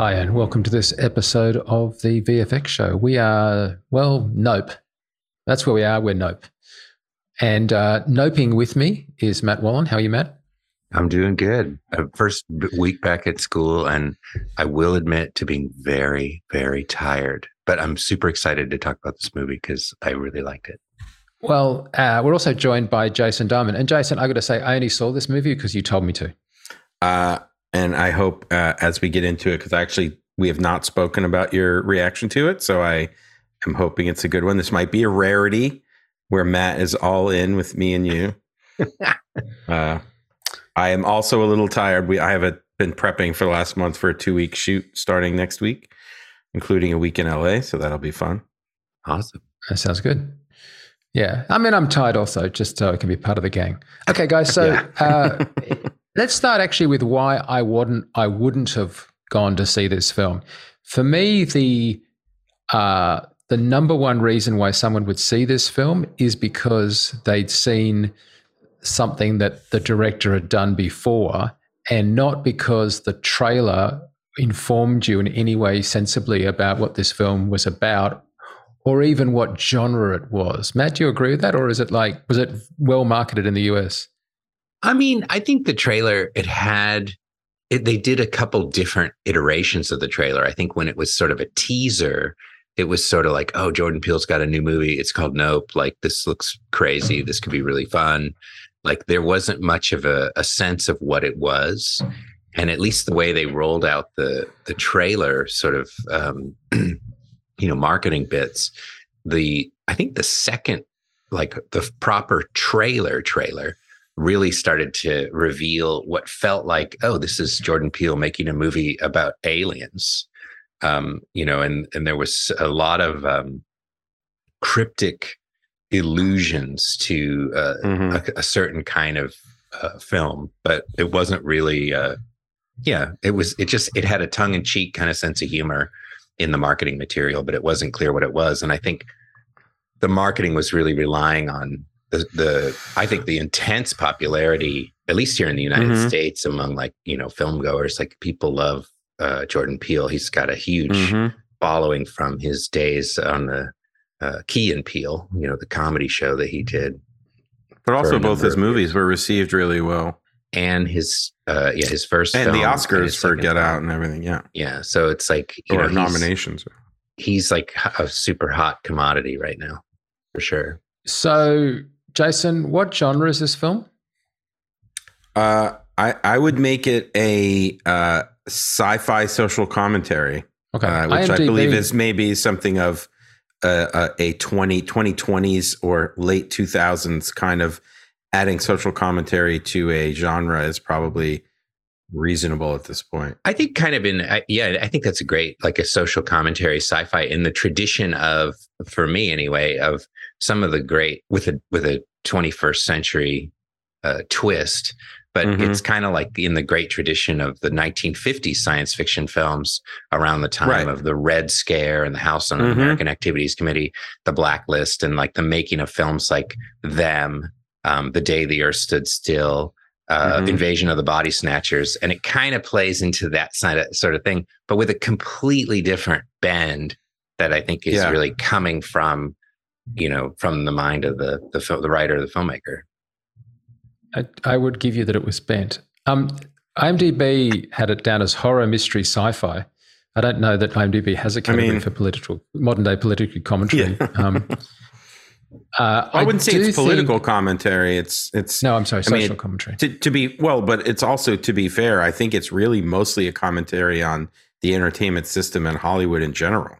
Hi, and welcome to this episode of the VFX show. We are, well, Nope. That's where we are. We're Nope. And uh, noping with me is Matt Wallin. How are you, Matt? I'm doing good. Uh, first week back at school, and I will admit to being very, very tired. But I'm super excited to talk about this movie because I really liked it. Well, uh, we're also joined by Jason Diamond. And Jason, I got to say, I only saw this movie because you told me to. Uh, and I hope uh, as we get into it, because actually we have not spoken about your reaction to it, so I am hoping it's a good one. This might be a rarity where Matt is all in with me and you. uh, I am also a little tired. We I have a, been prepping for the last month for a two week shoot starting next week, including a week in LA, so that'll be fun. Awesome. That sounds good. Yeah, I mean, I'm tired also, just so I can be part of the gang. Okay, guys. So yeah. uh, let's start actually with why I wouldn't I wouldn't have gone to see this film. For me, the uh, the number one reason why someone would see this film is because they'd seen something that the director had done before, and not because the trailer informed you in any way sensibly about what this film was about or even what genre it was. Matt, do you agree with that? Or is it like, was it well marketed in the US? I mean, I think the trailer, it had, it, they did a couple different iterations of the trailer. I think when it was sort of a teaser, it was sort of like, oh, Jordan Peele's got a new movie. It's called Nope. Like, this looks crazy. This could be really fun. Like, there wasn't much of a, a sense of what it was. And at least the way they rolled out the the trailer, sort of, um, you know, marketing bits, the I think the second, like the proper trailer trailer, really started to reveal what felt like, oh, this is Jordan Peele making a movie about aliens um, you know, and and there was a lot of um, cryptic illusions to uh, mm-hmm. a, a, certain kind of uh, film, but it wasn't really. Uh, yeah, it was. It just it had a tongue in cheek kind of sense of humor in the marketing material, but it wasn't clear what it was. And I think the marketing was really relying on the, the I think the intense popularity, at least here in the United mm-hmm. States, among like you know film goers. Like people love uh, Jordan Peele. He's got a huge mm-hmm. following from his days on the uh, Key and Peele, you know, the comedy show that he did. But also, both his movies years. were received really well, and his uh, yeah, his first and the Oscars for Get Out and everything. Yeah, yeah. So it's like you or know, nominations. He's, he's like a super hot commodity right now, for sure. So, Jason, what genre is this film? Uh, I I would make it a uh, sci-fi social commentary. Okay, uh, which IMDb. I believe is maybe something of a, a, a 20, 2020s or late 2000s kind of adding social commentary to a genre is probably reasonable at this point. I think kind of in yeah, I think that's a great like a social commentary sci-fi in the tradition of for me anyway of some of the great with a with a 21st century uh, twist but mm-hmm. it's kind of like in the great tradition of the 1950s science fiction films around the time right. of the Red Scare and the House on mm-hmm. American Activities Committee, the Blacklist, and like the making of films like Them, um, The Day the Earth Stood Still, uh, mm-hmm. Invasion of the Body Snatchers, and it kind of plays into that sort of thing, but with a completely different bend that I think is yeah. really coming from, you know, from the mind of the the, the writer, the filmmaker. I, I would give you that it was spent. Um, IMDb had it down as horror, mystery, sci-fi. I don't know that IMDb has a category I mean, for political modern day political commentary. Yeah. Um, uh, I, I, wouldn't say it's political think, commentary. It's it's no, I'm sorry, social I mean, commentary. To, to, be well, but it's also to be fair. I think it's really mostly a commentary on the entertainment system and Hollywood in general,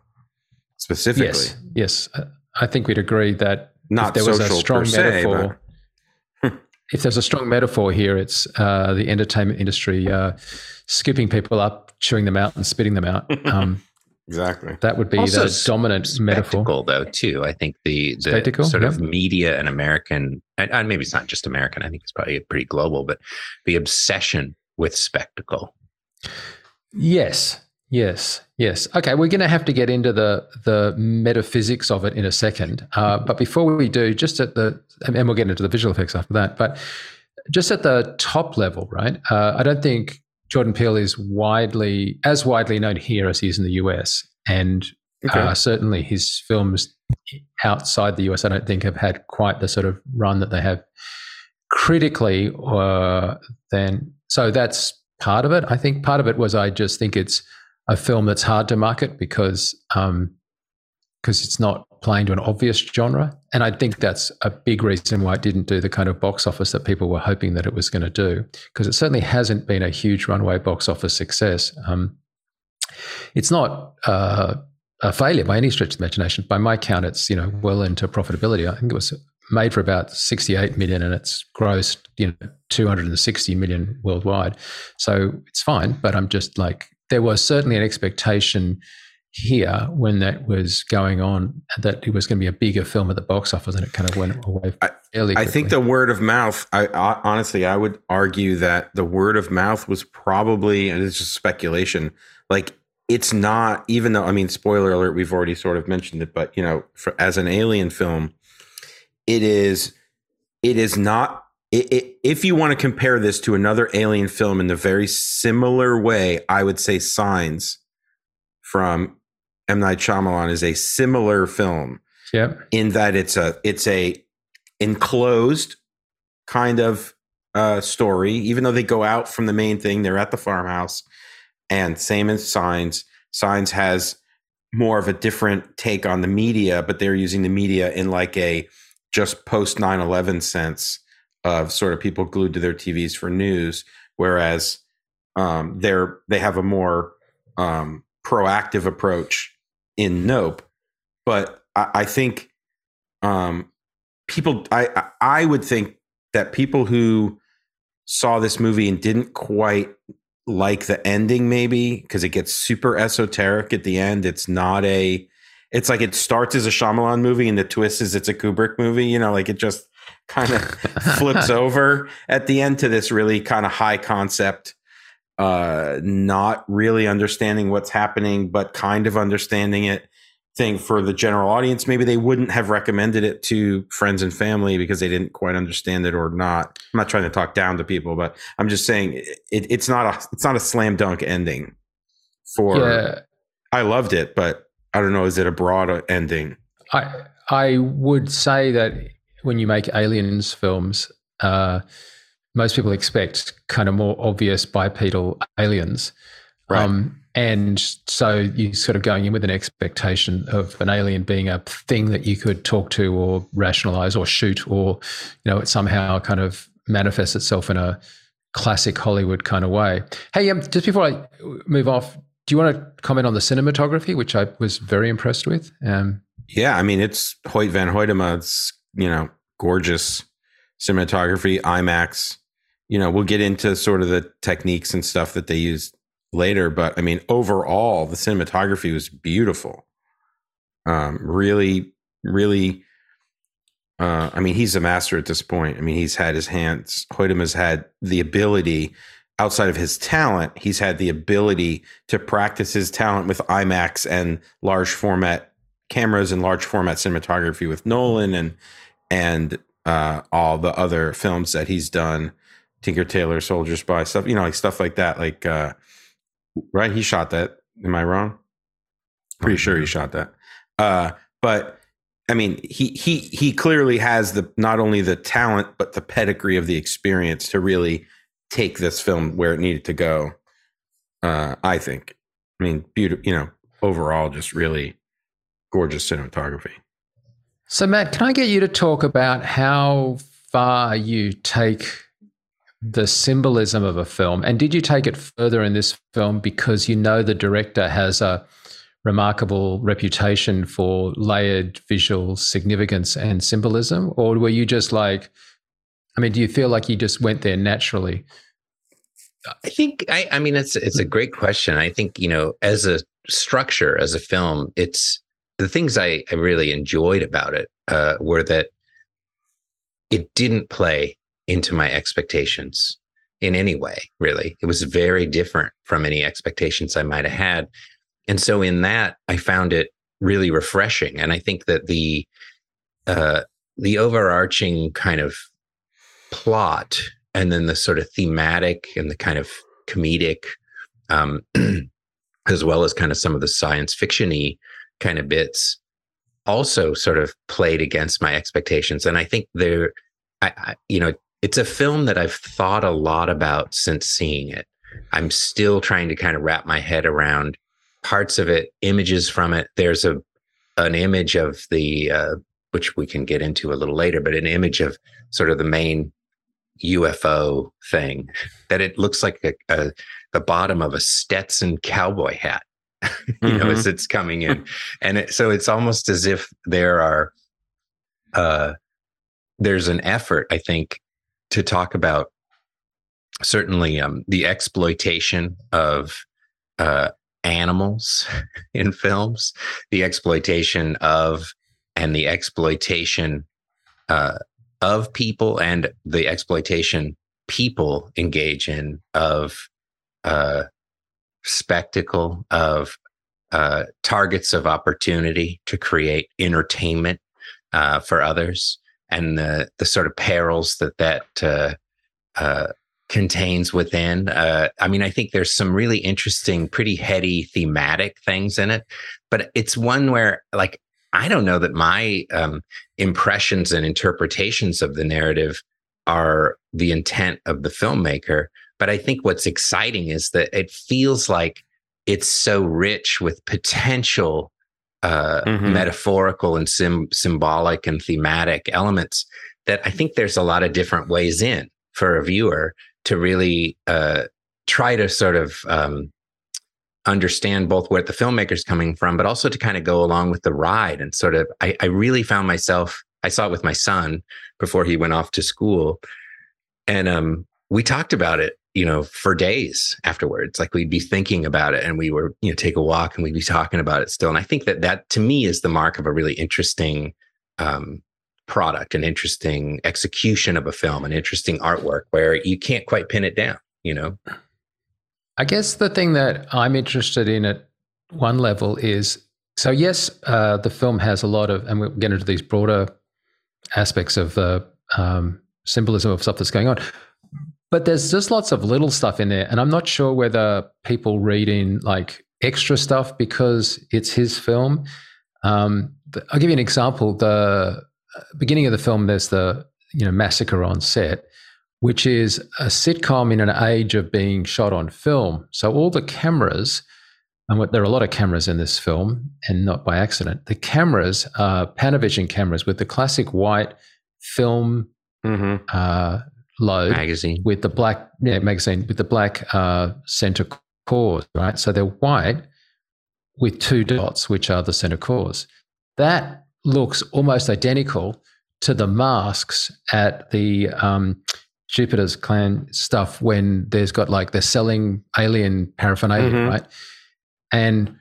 specifically. Yes, yes, I think we'd agree that not there was a strong se, metaphor if there's a strong metaphor here, it's uh, the entertainment industry uh, scooping people up, chewing them out, and spitting them out. Um, exactly. That would be also the dominant metaphor. though, too. I think the, the spectacle, sort of media and American, and, and maybe it's not just American. I think it's probably pretty global, but the obsession with spectacle. Yes, Yes, yes. Okay, we're going to have to get into the the metaphysics of it in a second. Uh, but before we do, just at the and we'll get into the visual effects after that. But just at the top level, right? Uh, I don't think Jordan Peele is widely as widely known here as he is in the US, and okay. uh, certainly his films outside the US, I don't think have had quite the sort of run that they have critically. Uh, then, so that's part of it. I think part of it was I just think it's a film that's hard to market because um, because it's not playing to an obvious genre. And I think that's a big reason why it didn't do the kind of box office that people were hoping that it was going to do, because it certainly hasn't been a huge runway box office success. Um, it's not uh, a failure by any stretch of the imagination. By my count, it's you know well into profitability. I think it was made for about 68 million and it's grossed you know 260 million worldwide. So it's fine, but I'm just like there was certainly an expectation here when that was going on that it was going to be a bigger film at the box office and it kind of went away I, I think the word of mouth I, I, honestly I would argue that the word of mouth was probably and it's just speculation like it's not even though I mean spoiler alert we've already sort of mentioned it but you know for, as an alien film it is it is not it, it, if you want to compare this to another alien film in a very similar way I would say Signs from M Night Shyamalan is a similar film. Yeah. In that it's a it's a enclosed kind of uh, story. Even though they go out from the main thing, they're at the farmhouse. And same as Signs. Signs has more of a different take on the media, but they're using the media in like a just post 9-11 sense of sort of people glued to their TVs for news. Whereas um, they're they have a more um, proactive approach in Nope, but I, I think um, people, I I would think that people who saw this movie and didn't quite like the ending, maybe because it gets super esoteric at the end. It's not a. It's like it starts as a Shyamalan movie, and the twist is it's a Kubrick movie. You know, like it just kind of flips over at the end to this really kind of high concept uh, not really understanding what's happening, but kind of understanding it thing for the general audience. Maybe they wouldn't have recommended it to friends and family because they didn't quite understand it or not. I'm not trying to talk down to people, but I'm just saying it, it's not a it's not a slam dunk ending. For yeah. I loved it, but I don't know. Is it a broad ending? I I would say that when you make aliens films, uh, most people expect kind of more obvious bipedal aliens. Right. Um, and so you're sort of going in with an expectation of an alien being a thing that you could talk to or rationalize or shoot or, you know, it somehow kind of manifests itself in a classic Hollywood kind of way. Hey, um, just before I move off, do you want to comment on the cinematography, which I was very impressed with? Um, yeah, I mean, it's Hoyt van Hoytema's, you know, gorgeous cinematography, IMAX you know, we'll get into sort of the techniques and stuff that they use later, but I mean, overall, the cinematography was beautiful. Um, really, really. Uh, I mean, he's a master at this point. I mean, he's had his hands. Hoytum has had the ability, outside of his talent, he's had the ability to practice his talent with IMAX and large format cameras and large format cinematography with Nolan and and uh, all the other films that he's done. Tinker Tailor Soldier Spy stuff, you know, like stuff like that. Like, uh, right? He shot that. Am I wrong? Pretty sure he shot that. Uh, but I mean, he he he clearly has the not only the talent but the pedigree of the experience to really take this film where it needed to go. Uh, I think. I mean, beautiful. You know, overall, just really gorgeous cinematography. So, Matt, can I get you to talk about how far you take the symbolism of a film. And did you take it further in this film because you know the director has a remarkable reputation for layered visual significance and symbolism? Or were you just like, I mean, do you feel like you just went there naturally? I think I, I mean it's it's a great question. I think, you know, as a structure, as a film, it's the things I, I really enjoyed about it uh, were that it didn't play into my expectations in any way, really. It was very different from any expectations I might have had. And so in that, I found it really refreshing. And I think that the uh, the overarching kind of plot and then the sort of thematic and the kind of comedic, um, as well as kind of some of the science fictiony kind of bits, also sort of played against my expectations. And I think there, I, I you know, it's a film that I've thought a lot about since seeing it. I'm still trying to kind of wrap my head around parts of it, images from it. There's a an image of the uh, which we can get into a little later, but an image of sort of the main UFO thing that it looks like a, a the bottom of a Stetson cowboy hat, you mm-hmm. know, as it's coming in, and it, so it's almost as if there are uh, there's an effort, I think, to talk about certainly um, the exploitation of uh, animals in films, the exploitation of and the exploitation uh, of people and the exploitation people engage in of uh, spectacle of uh, targets of opportunity to create entertainment uh, for others and the the sort of perils that that uh, uh, contains within. Uh, I mean, I think there's some really interesting, pretty heady thematic things in it, but it's one where, like, I don't know that my um, impressions and interpretations of the narrative are the intent of the filmmaker. But I think what's exciting is that it feels like it's so rich with potential uh, mm-hmm. metaphorical and sim- symbolic and thematic elements that I think there's a lot of different ways in for a viewer to really uh, try to sort of um, understand both where the filmmaker's coming from, but also to kind of go along with the ride and sort of. I, I really found myself. I saw it with my son before he went off to school, and um, we talked about it you know for days afterwards like we'd be thinking about it and we were you know take a walk and we'd be talking about it still and i think that that to me is the mark of a really interesting um, product, an interesting execution of a film, an interesting artwork where you can't quite pin it down, you know? I guess the thing that I'm interested in at one level is so, yes, uh, the film has a lot of, and we'll get into these broader aspects of the um, symbolism of stuff that's going on. But there's just lots of little stuff in there. And I'm not sure whether people read in like extra stuff because it's his film. Um, I'll give you an example. The beginning of the film, there's the you know massacre on set, which is a sitcom in an age of being shot on film. So all the cameras, and what, there are a lot of cameras in this film, and not by accident. The cameras are Panavision cameras with the classic white film mm-hmm. uh, load magazine with the black yeah, magazine with the black uh, center cores, right? So they're white with two dots, which are the center cores. That looks almost identical to the masks at the um, Jupiter's Claim stuff when there's got like they're selling alien paraphernalia, mm-hmm. right? And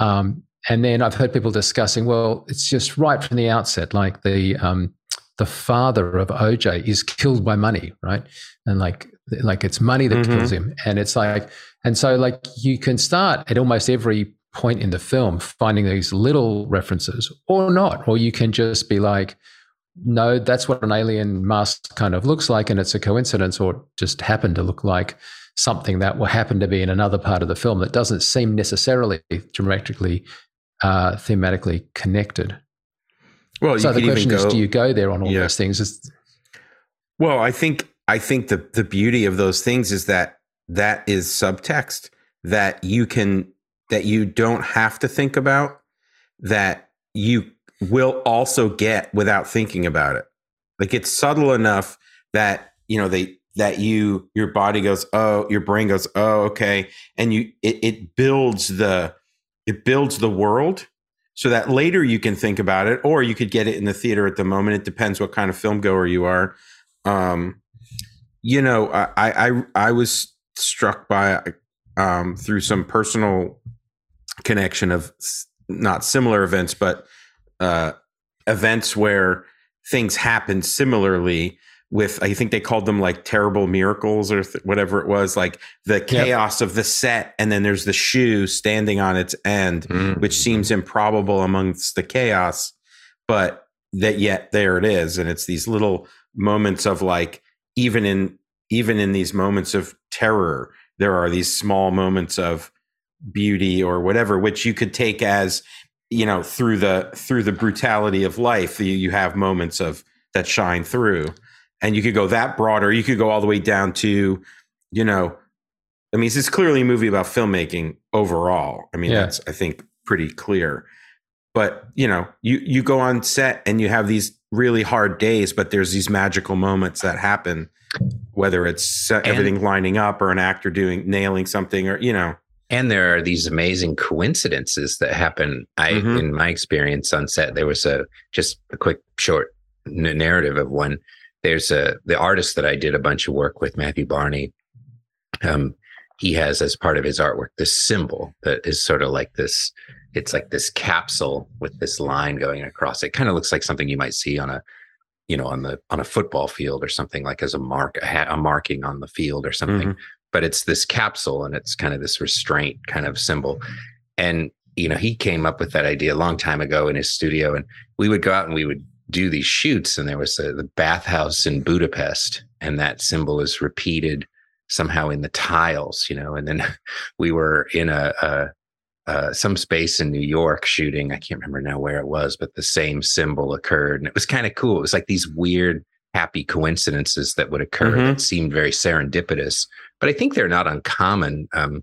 um, and then I've heard people discussing, well, it's just right from the outset, like the um, the father of OJ is killed by money, right? And like like it's money that mm-hmm. kills him, and it's like, and so like you can start at almost every point in the film finding these little references or not or you can just be like no that's what an alien mask kind of looks like and it's a coincidence or just happened to look like something that will happen to be in another part of the film that doesn't seem necessarily dramatically uh, thematically connected well so the question go, is do you go there on all yeah. those things well i think i think the the beauty of those things is that that is subtext that you can that you don't have to think about that you will also get without thinking about it. Like it's subtle enough that, you know, they, that you, your body goes, oh, your brain goes, oh, okay. And you, it, it builds the, it builds the world so that later you can think about it or you could get it in the theater at the moment. It depends what kind of film goer you are. Um, you know, I, I, I was struck by, um, through some personal connection of not similar events, but uh, events where things happen similarly with I think they called them like terrible miracles or th- whatever it was, like the chaos yep. of the set, and then there's the shoe standing on its end, mm-hmm. which seems improbable amongst the chaos, but that yet there it is, and it's these little moments of like even in even in these moments of terror, there are these small moments of beauty or whatever, which you could take as you know through the through the brutality of life you, you have moments of that shine through and you could go that broader you could go all the way down to you know i mean this is clearly a movie about filmmaking overall i mean yeah. that's i think pretty clear but you know you you go on set and you have these really hard days but there's these magical moments that happen whether it's everything lining up or an actor doing nailing something or you know and there are these amazing coincidences that happen i mm-hmm. in my experience on set there was a just a quick short narrative of one there's a the artist that i did a bunch of work with matthew barney um he has as part of his artwork this symbol that is sort of like this it's like this capsule with this line going across. It kind of looks like something you might see on a you know on the on a football field or something like as a mark a, a marking on the field or something. Mm-hmm. but it's this capsule and it's kind of this restraint kind of symbol. And you know he came up with that idea a long time ago in his studio and we would go out and we would do these shoots and there was a, the bathhouse in budapest and that symbol is repeated somehow in the tiles you know and then we were in a, a uh, some space in New York shooting. I can't remember now where it was, but the same symbol occurred. And it was kind of cool. It was like these weird, happy coincidences that would occur mm-hmm. that seemed very serendipitous. But I think they're not uncommon um,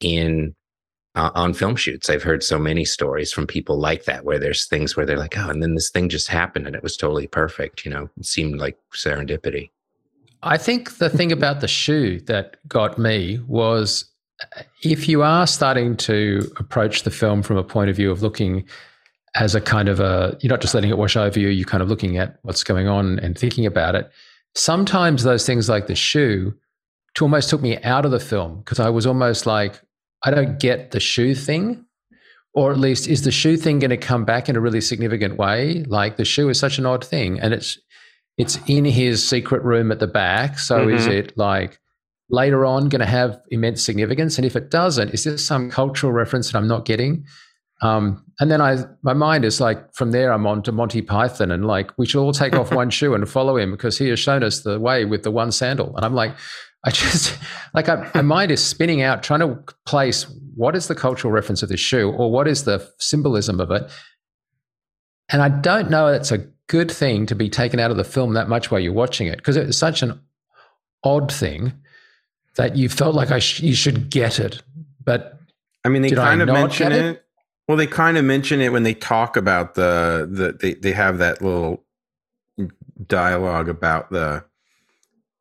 in uh, on film shoots. I've heard so many stories from people like that, where there's things where they're like, oh, and then this thing just happened and it was totally perfect. You know, it seemed like serendipity. I think the thing about the shoe that got me was if you are starting to approach the film from a point of view of looking as a kind of a, you're not just letting it wash over you, you're kind of looking at what's going on and thinking about it. Sometimes those things like the shoe to almost took me out of the film because I was almost like, I don't get the shoe thing. Or at least, is the shoe thing going to come back in a really significant way? Like the shoe is such an odd thing, and it's it's in his secret room at the back. So mm-hmm. is it like later on going to have immense significance? And if it doesn't, is this some cultural reference that I'm not getting? Um, and then I, my mind is like, from there, I'm on to Monty Python, and like, we should all take off one shoe and follow him because he has shown us the way with the one sandal. And I'm like, I just like I, my mind is spinning out, trying to place what is the cultural reference of this shoe, or what is the symbolism of it. And I don't know it's a good thing to be taken out of the film that much while you're watching it because it's such an odd thing that you felt like I sh- you should get it, but I mean, they kind of mention it? it? Well, they kind of mention it when they talk about the the they they have that little dialogue about the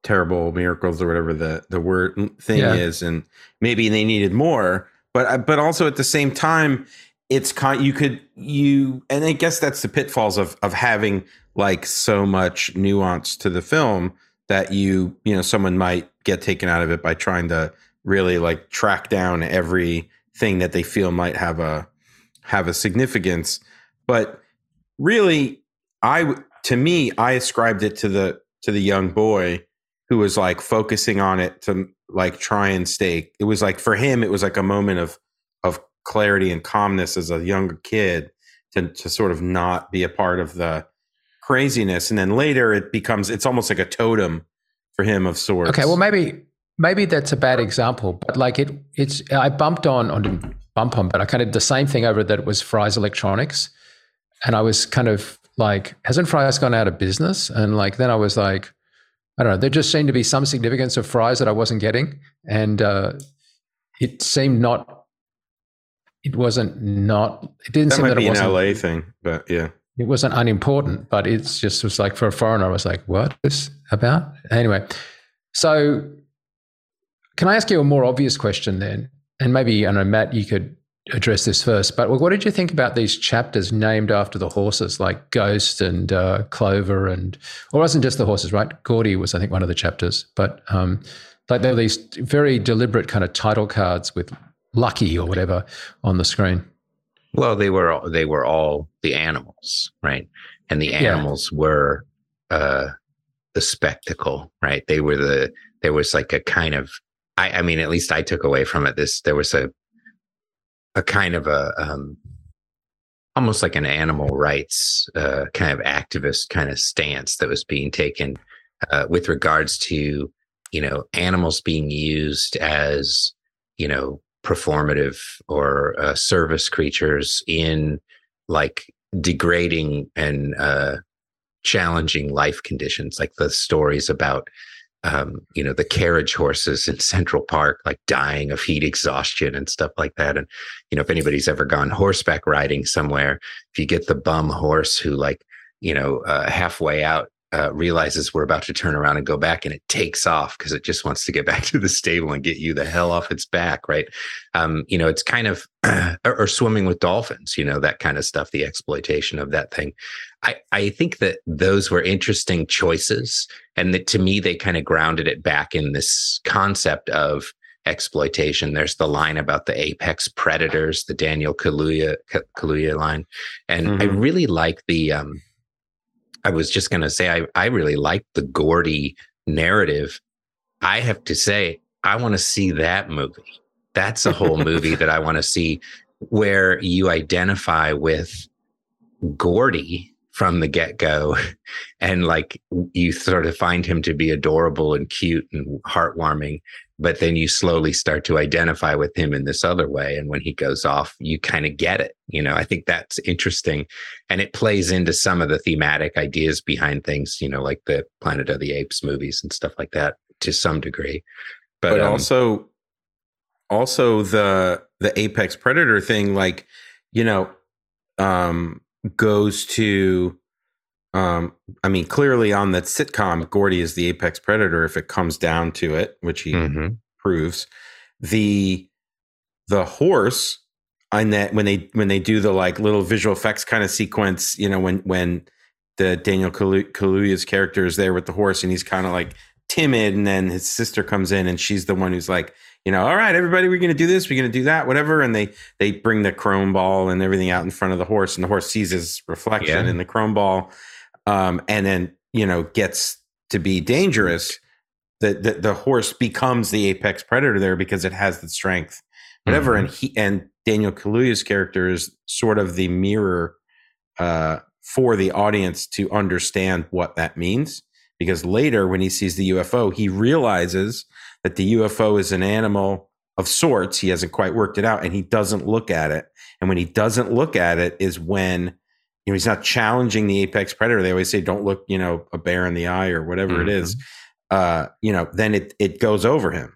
terrible miracles or whatever the the word thing yeah. is, and maybe they needed more, but but also at the same time, it's kind you could you and I guess that's the pitfalls of of having like so much nuance to the film that you you know someone might get taken out of it by trying to really like track down every thing that they feel might have a have a significance but really i to me i ascribed it to the to the young boy who was like focusing on it to like try and stay it was like for him it was like a moment of of clarity and calmness as a younger kid to to sort of not be a part of the craziness and then later it becomes it's almost like a totem for him of sorts. Okay, well maybe maybe that's a bad example, but like it it's I bumped on on bump on, but I kind of the same thing over that it was Fry's Electronics, and I was kind of like, hasn't Fry's gone out of business? And like then I was like, I don't know, there just seemed to be some significance of fries that I wasn't getting, and uh, it seemed not. It wasn't not. It didn't that seem that be it wasn't an LA thing, but yeah it wasn't unimportant, but it's just was like for a foreigner, I was like, what is this about? Anyway, so can I ask you a more obvious question then? And maybe, I know, Matt, you could address this first, but what did you think about these chapters named after the horses, like Ghost and uh, Clover, and or wasn't just the horses, right? Gordy was, I think, one of the chapters, but um, like there were these very deliberate kind of title cards with Lucky or whatever on the screen. Well, they were all, they were all the animals, right? And the animals yeah. were uh, the spectacle, right? They were the there was like a kind of I, I mean, at least I took away from it this there was a a kind of a um, almost like an animal rights uh, kind of activist kind of stance that was being taken uh, with regards to you know animals being used as you know performative or uh, service creatures in like degrading and uh, challenging life conditions, like the stories about um, you know, the carriage horses in Central Park, like dying of heat exhaustion and stuff like that. And, you know, if anybody's ever gone horseback riding somewhere, if you get the bum horse who, like, you know, uh, halfway out uh, realizes we're about to turn around and go back and it takes off because it just wants to get back to the stable and get you the hell off its back right um, you know it's kind of or, or, swimming with dolphins you know that kind of stuff the exploitation of that thing i i think that those were interesting choices and that to me they kind of grounded it back in this concept of exploitation. There's the line about the apex predators, the Daniel Kaluuya Kaluuya line, and mm-hmm. I really like the um, I was just going to say, I, I really like the Gordy narrative. I have to say, I want to see that movie. That's a whole movie that I want to see where you identify with Gordy from the get go and like you sort of find him to be adorable and cute and heartwarming but then you slowly start to identify with him in this other way. And when he goes off you kind of get it you know? I think that's interesting. And it plays into some of the thematic ideas behind things you know like the planet of the apes movies and stuff like that to some degree. But, but um, also also the the apex predator thing like you know um goes to um, I mean, clearly on that sitcom, Gordy is the apex predator if it comes down to it, which he mm-hmm. proves. The the horse and that when they when they do the like little visual effects kind of sequence, you know, when when the Daniel Kaluuya's character is there with the horse and he's kind of like timid, and then his sister comes in and she's the one who's like, you know, all right, everybody, we're going to do this, we're going to do that, whatever. And they they bring the chrome ball and everything out in front of the horse, and the horse sees his reflection yeah. in the chrome ball um, and then you know gets to be dangerous, the, the, the horse becomes the apex predator there because it has the strength, whatever. Mm-hmm. And he and Daniel Kaluuya's character is sort of the mirror uh, for the audience to understand what that means. Because later, when he sees the UFO, he realizes that the UFO is an animal of sorts. He hasn't quite worked it out, and he doesn't look at it. And when he doesn't look at it, is when you know he's not challenging the apex predator they always say don't look you know a bear in the eye or whatever mm-hmm. it is mm-hmm. uh you know then it it goes over him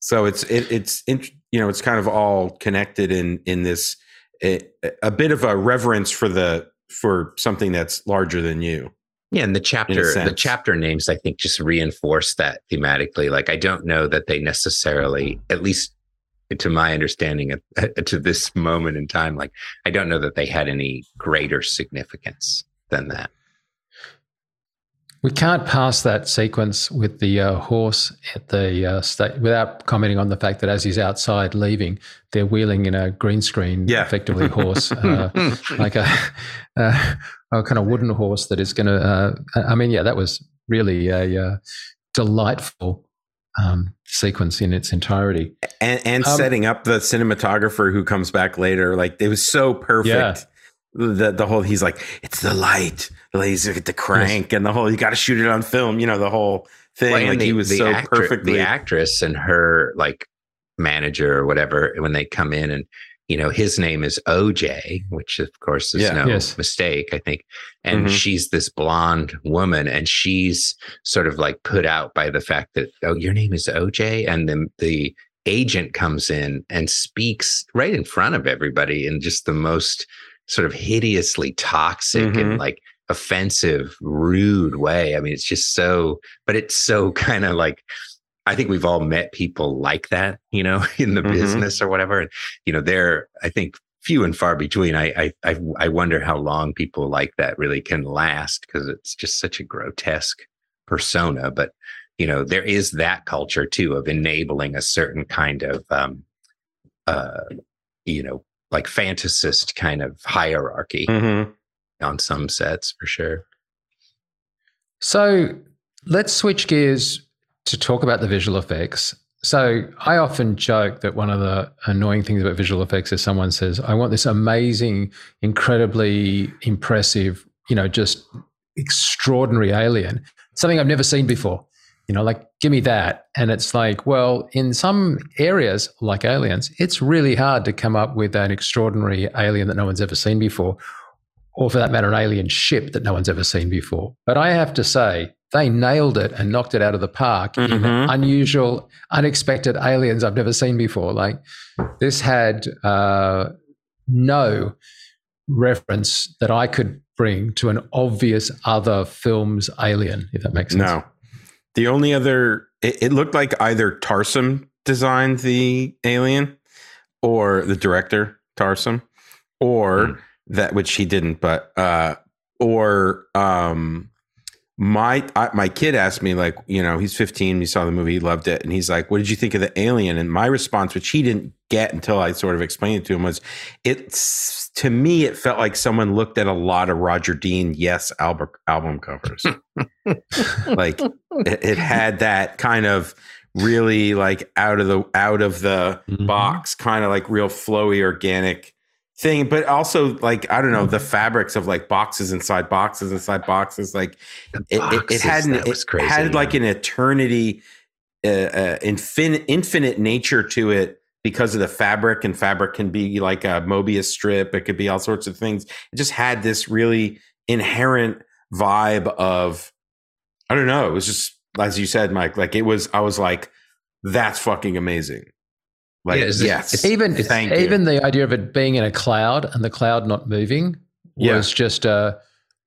so it's it, it's you know it's kind of all connected in in this a, a bit of a reverence for the for something that's larger than you yeah, and the chapter the chapter names I think just reinforce that thematically. Like I don't know that they necessarily, at least to my understanding to this moment in time like i don't know that they had any greater significance than that we can't pass that sequence with the uh, horse at the uh, state without commenting on the fact that as he's outside leaving, they're wheeling in a green screen, yeah. effectively horse, uh, like a, a, kind of wooden horse that is going to. Uh, I mean, yeah, that was really a uh, delightful um, sequence in its entirety, and, and um, setting up the cinematographer who comes back later. Like it was so perfect. Yeah. The the whole he's like it's the light, the laser, the crank, yes. and the whole you got to shoot it on film. You know the whole thing. Well, like the, he was so actor, perfectly the actress and her like manager or whatever when they come in and you know, his name is OJ, which of course is yeah, no yes. mistake, I think. And mm-hmm. she's this blonde woman, and she's sort of like put out by the fact that, oh, your name is OJ. And then the agent comes in and speaks right in front of everybody in just the most sort of hideously toxic mm-hmm. and like offensive, rude way. I mean, it's just so, but it's so kind of like, I think we've all met people like that, you know, in the mm-hmm. business or whatever. And, you know, they're, I think, few and far between. I, I, I wonder how long people like that really can last because it's just such a grotesque persona. But, you know, there is that culture too of enabling a certain kind of, um, uh, you know, like fantasist kind of hierarchy mm-hmm. on some sets for sure. So let's switch gears to talk about the visual effects. So I often joke that one of the annoying things about visual effects is someone says, I want this amazing, incredibly impressive, you know, just extraordinary alien, something I've never seen before. You know, like, give me that. And it's like, well, in some areas, like aliens, it's really hard to come up with an extraordinary alien that no one's ever seen before, or for that matter, an alien ship that no one's ever seen before. But I have to say, they nailed it and knocked it out of the park in Mhm. unusual, unexpected aliens I've never seen before. Like, this had uh, no reference that I could bring to an obvious other film's alien, if that makes sense. No. The only other, it, it looked like either Tarsem designed the alien or the director, Tarsem, or Hmm. that, which he didn't, but, uh, or, um, my I, my kid asked me like you know he's 15 he saw the movie he loved it. And he's like what did you think of the alien? And my response which he didn't get until i sort of explained it to him was it's to me it felt like someone looked at a lot of roger dean yes album album covers. Like it, it had that kind of really like out of the out of the Mhm. box kind of like real flowy organic thing but also like i don't know the fabrics of like boxes inside boxes inside boxes like it, it, it had an, it crazy, had like an eternity uh, uh, infin- infinite nature to it because of the fabric and fabric can be like a mobius strip it could be all sorts of things. It just had this really inherent vibe of i don't know it was just as you said mike like it was i was like that's fucking amazing like Yeah, it's just- yes it's- even Thank you. even the idea of it being in a cloud and the cloud not moving Yeah. was just a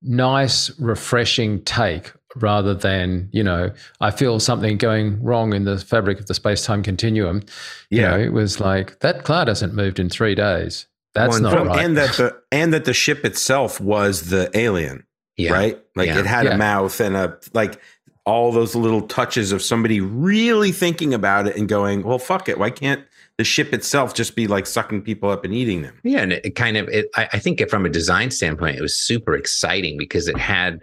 nice refreshing take rather than you know i feel something going wrong in the fabric of the space-time continuum you yeah know it was like that cloud hasn't moved in three days that's Well, not Well, right and that the and that the ship itself was the alien yeah. right? Like Yeah. it had Yeah. a mouth and a like all those little touches of somebody really thinking about it and going, "Well, fuck it. Why can't the ship itself just be like sucking people up and eating them?" Yeah, and it, kind of it, I, I think from a design standpoint, it was super exciting because it had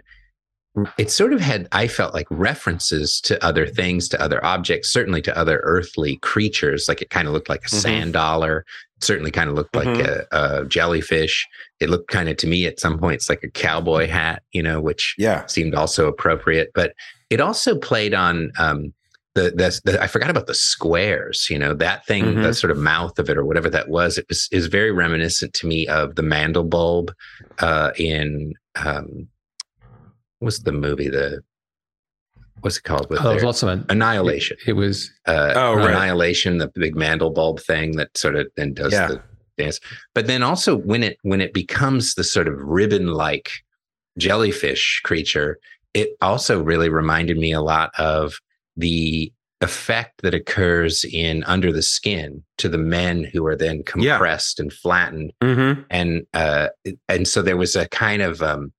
it sort of had I felt like references to other things, to other objects, certainly to other earthly creatures. Like it kind of looked like a Mhm. sand dollar. It certainly kind of looked like Mhm. a, a jellyfish. It looked kind of to me at some points like a cowboy hat, you know, which Yeah. seemed also appropriate. But it also played on um, the, the the I forgot about the squares. You know that thing, Mhm. the sort of mouth of it or whatever that was. It was is very reminiscent to me of the Mandelbulb uh, in um, what's the movie the what's it called with oh, there was their- lots of it Annihilation. it was Uh, Oh, right. Annihilation, the big Mandelbulb thing that sort of then does Yeah. the dance. But then also when it when it becomes the sort of ribbon like jellyfish creature, it also really reminded me a lot of the effect that occurs in Under the Skin to the men who are then Yeah. compressed and flattened Mm-hmm. and uh and so there was a kind of um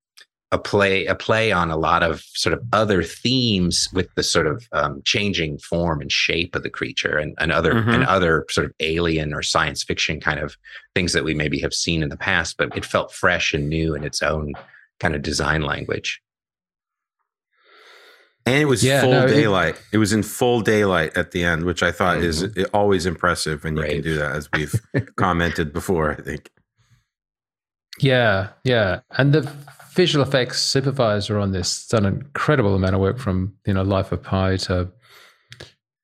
a play a play on a lot of sort of other themes with the sort of um, changing form and shape of the creature and, and other Mhm. and other sort of alien or science fiction kind of things that we maybe have seen in the past but it felt fresh and new in its own kind of design language And it was Yeah, full no, daylight. It, was in full daylight at the end, which I thought is always impressive when you can do that, as we've commented before. I think. Yeah, yeah, and the visual effects supervisor on this done an incredible amount of work from you know Life of Pi to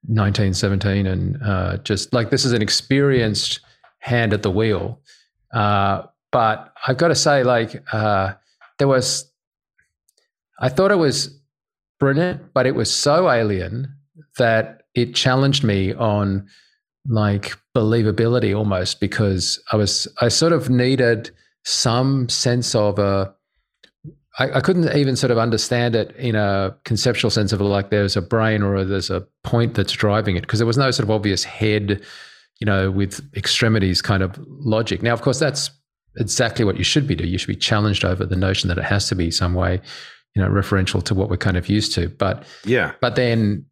1917, and uh, just like this is an experienced hand at the wheel. Uh, but I've got to say, like uh, there was, I thought it was brilliant, but it was so alien that it challenged me on like believability almost because I was I sort of needed some sense of a I, I couldn't even sort of understand it in a conceptual sense of like there's a brain or there's a point that's driving it because there was no sort of obvious head, you know, with extremities kind of logic. Now, of course, that's exactly what you should be doing. You should be challenged over the notion that it has to be some way, you know, referential to what we're kind of used to. But Yeah. but then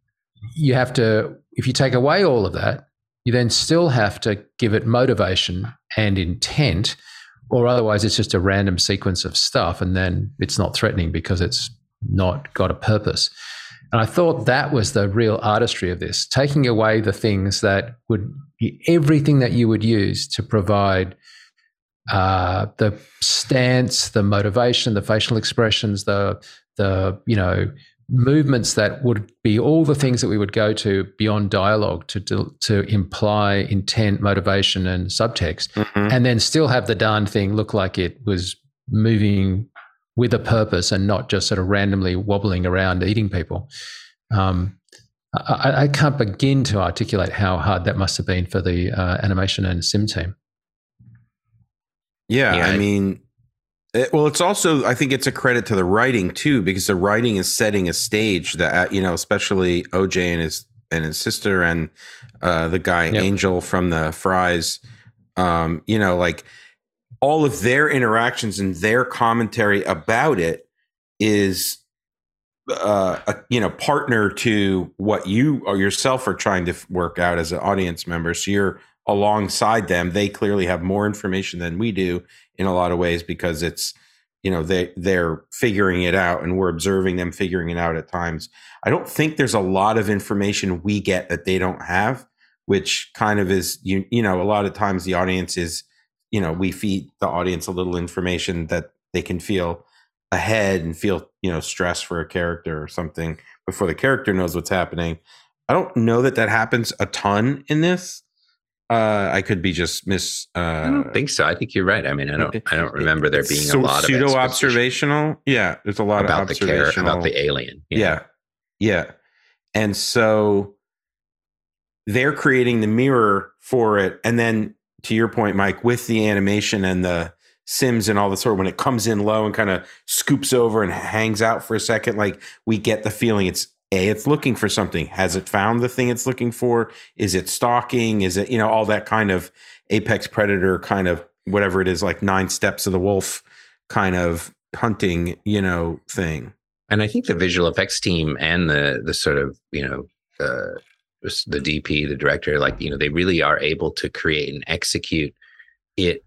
you have to, if you take away all of that, you then still have to give it motivation and intent, or otherwise it's just a random sequence of stuff and then it's not threatening because it's not got a purpose. And I thought that was the real artistry of this, taking away the things that would be everything that you would use to provide uh, the stance, the motivation, the facial expressions, the the you know movements that would be all the things that we would go to beyond dialogue to to, to imply intent, motivation, and subtext, mm-hmm. and then still have the darn thing look like it was moving with a purpose and not just sort of randomly wobbling around eating people. Um, I, I, can't begin to articulate how hard that must have been for the uh, animation and sim team. Yeah, yeah I mean, it, well, it's also I think it's a credit to the writing too, because the writing is setting a stage that uh, you know, especially OJ and his and his sister and uh, the guy yep. Angel from the Fry's. Um, you know, like all of their interactions and their commentary about it is uh, a, you know partner to what you or yourself are trying to work out as an audience member so you're alongside them they clearly have more information than we do in a lot of ways because it's you know they they're figuring it out and we're observing them figuring it out at times. I don't think there's a lot of information we get that they don't have which kind of is you you know a lot of times the audience is you know we feed the audience a little information that they can feel ahead and feel you know stress for a character or something before the character knows what's happening. I don't know that that happens a ton in this uh, I could be just miss. Uh, I don't think so. I think you're right. I mean, I don't. I don't remember there being so, a lot of pseudo observational. Yeah, there's a lot about of observational the about the alien. Yeah, yeah, and so they're creating the mirror for it, and then to your point, Mike, with the animation and the Sims and all the sort, when it comes in low and kind of scoops over and hangs out for a second, like we get the feeling it's a it's looking for something. Has it found the thing it's looking for? Is it stalking? Is it you know all that kind of apex predator kind of whatever it is like nine steps of the wolf kind of hunting you know thing. And i think the visual effects team and the the sort of you know the the dp the director like you know they really are able to create and execute it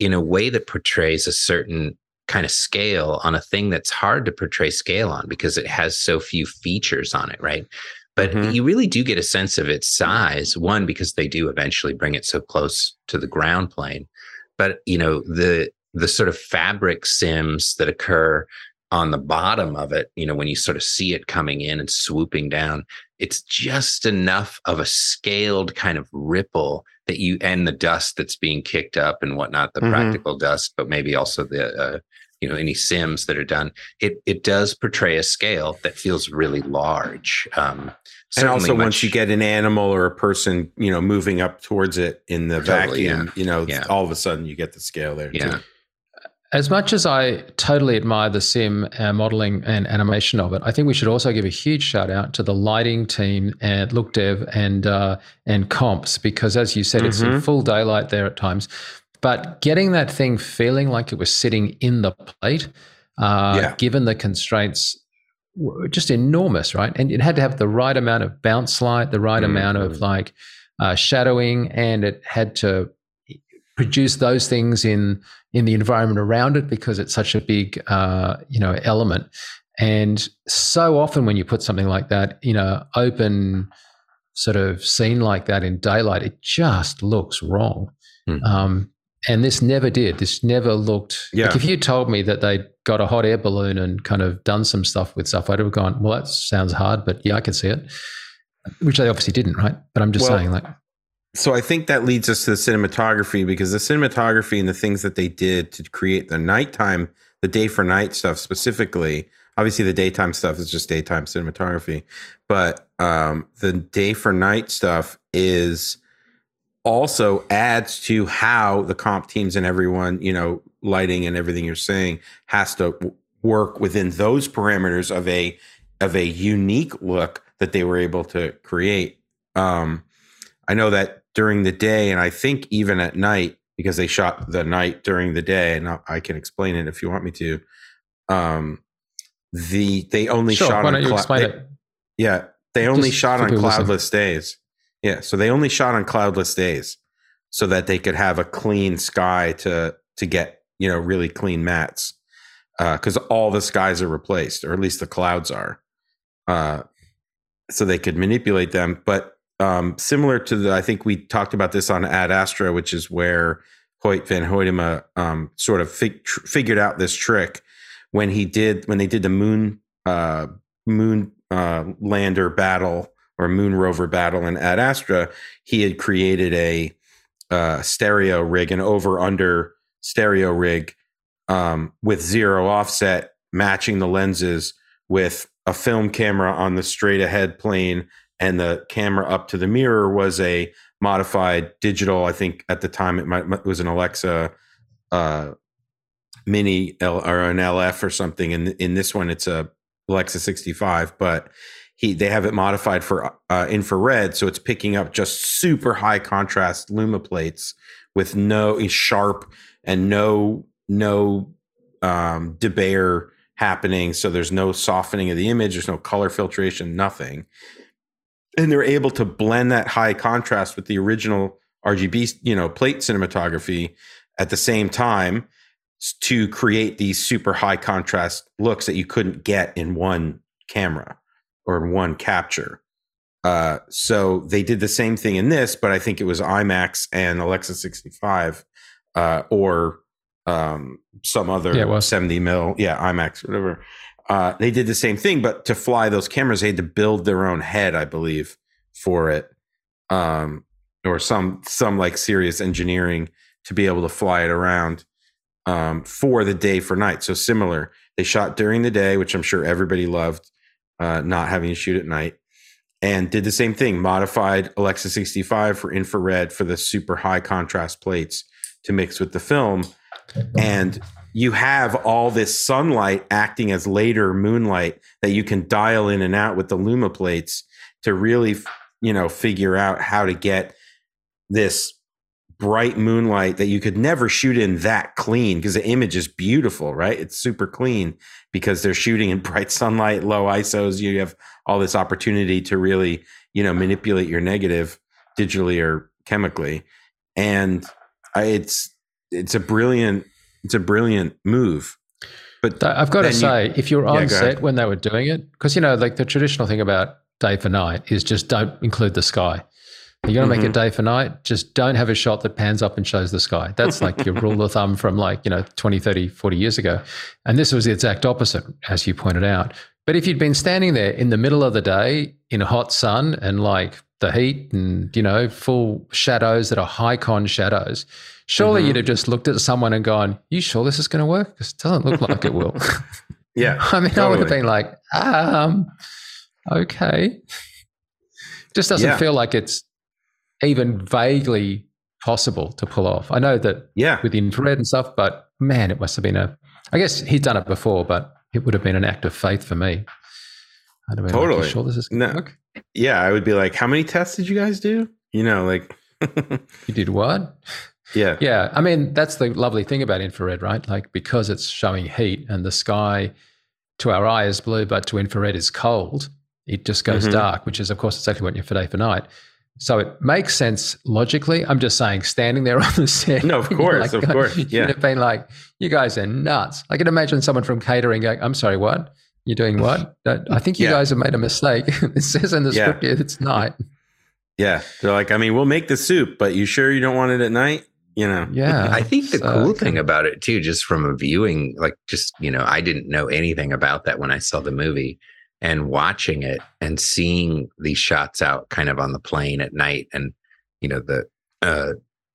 in a way that portrays a certain kind of scale on a thing that's hard to portray scale on because it has so few features on it, right? But mm-hmm. you really do get a sense of its size. One, because they do eventually bring it so close to the ground plane. But you know, the the sort of fabric sims that occur on the bottom of it, you know, when you sort of see it coming in and swooping down, it's just enough of a scaled kind of ripple that you and the dust that's being kicked up and whatnot, the mm-hmm. practical dust, but maybe also the uh, you know any sims that are done it it does portray a scale that feels really large um and also much, once you get an animal or a person you know moving up towards it in the totally, vacuum yeah. you know yeah. all of a sudden you get the scale there yeah too. As much as I totally admire the sim uh, modeling and animation of it, I think we should also give a huge shout out to the lighting team at Look Dev and uh, and Comps because, as you said, mm-hmm. it's in mm-hmm. full daylight there at times. But getting that thing feeling like it was sitting in the plate, uh, yeah. given the constraints, were just enormous, right? And it had to have the right amount of bounce light, the right mm-hmm. amount of like uh, shadowing, and it had to produce those things in in the environment around it because it's such a big uh, you know element. And so often when you put something like that in a open sort of scene like that in daylight, it just looks wrong. Mm. Um, and this never did. This never looked. Yeah. Like if you told me that they got a hot air balloon and kind of done some stuff with stuff, I'd have gone, "Well, that sounds hard, but yeah, I can see it." Which they obviously didn't, right? But I'm just well, saying, like. So I think that leads us to the cinematography because the cinematography and the things that they did to create the nighttime, the day for night stuff specifically. Obviously, the daytime stuff is just daytime cinematography, but um, the day for night stuff is also adds to how the comp teams and everyone, you know, lighting and everything you're saying has to work within those parameters of a of a unique look that they were able to create. Um, I know that during the day, and I think even at night, because they shot the night during the day, and I can explain it if you want me to. Um, the they only sure, shot why don't on you explain they, it? Yeah, they only Just shot on cloudless listen. days. Yeah, so they only shot on cloudless days so that they could have a clean sky to to get, you know, really clean mattes. Uh, cuz all the skies are replaced or at least the clouds are. Uh, so they could manipulate them, but um, similar to the I think we talked about this on Ad Astra, which is where Hoyt van Hoytema um, sort of fig- tr- figured out this trick when he did when they did the moon uh, moon uh, lander battle or moon rover battle in Ad Astra, he had created a uh, stereo rig, an over under stereo rig um, with zero offset, matching the lenses with a film camera on the straight ahead plane, and the camera up to the mirror was a modified digital. I think at the time it, might, it was an Alexa uh, Mini L, or an LF or something. And in this one, it's a Alexa 65, but he they have it modified for uh, infrared, so it's picking up just super high contrast luma plates with no sharp and no no um, debayer happening. So there's no softening of the image. There's no color filtration. Nothing. And they're able to blend that high contrast with the original RGB, you know, plate cinematography at the same time to create these super high contrast looks that you couldn't get in one camera or in one capture. Uh, so they did the same thing in this, but I think it was IMAX and Alexa 65 uh, or um, some other yeah, 70 mil, yeah, IMAX, whatever. Uh, they did the same thing, but to fly those cameras, they had to build their own head, I believe, for it, um, or some some like serious engineering to be able to fly it around um, for the day for night. So similar, they shot during the day, which I'm sure everybody loved uh, not having to shoot at night, and did the same thing. Modified Alexa 65 for infrared for the super high contrast plates to mix with the film, and you have all this sunlight acting as later moonlight that you can dial in and out with the luma plates to really, you know, figure out how to get this bright moonlight that you could never shoot in that clean because the image is beautiful, right? It's super clean because they're shooting in bright sunlight, low ISOs. You have all this opportunity to really, you know, manipulate your negative digitally or chemically. And uh, it's it's a brilliant it's a brilliant move. But I've got to say, you, if you're on yeah, set when they were doing it, because you know, like the traditional thing about day for night is just don't include the sky. You're going to mm-hmm. make it day for night. Just don't have a shot that pans up and shows the sky. That's like your rule of thumb from like, you know, 20, 30, 40 years ago. And this was the exact opposite, as you pointed out. But if you'd been standing there in the middle of the day in a hot sun and like the heat and, you know, full shadows that are high con shadows, surely mm-hmm. you'd have just looked at someone and gone, You sure this is going to work? Because it doesn't look like it will. yeah. I mean, totally. I would have been like, um, okay. Just doesn't yeah. feel like it's even vaguely possible to pull off. I know that yeah. with infrared and stuff, but man, it must have been a I guess he'd done it before, but it would have been an act of faith for me. I'd have been totally. Like, sure this is no. Yeah, I would be like, how many tests did you guys do? You know, like You did what? Yeah. Yeah. I mean, that's the lovely thing about infrared, right? Like because it's showing heat and the sky to our eye is blue, but to infrared is cold, it just goes mm-hmm. dark, which is of course exactly what you're for day for night. So it makes sense logically. I'm just saying, standing there on the set. No, of course, like, of course. Yeah. You'd have been like, you guys are nuts. I can imagine someone from catering going, I'm sorry, what? You're doing what? I think you yeah. guys have made a mistake. it says in the yeah. script it's night. Yeah. They're like, I mean, we'll make the soup, but you sure you don't want it at night? You know? Yeah. I think the so, cool thing about it too, just from a viewing, like just, you know, I didn't know anything about that when I saw the movie and watching it and seeing these shots out kind of on the plane at night and you know the uh,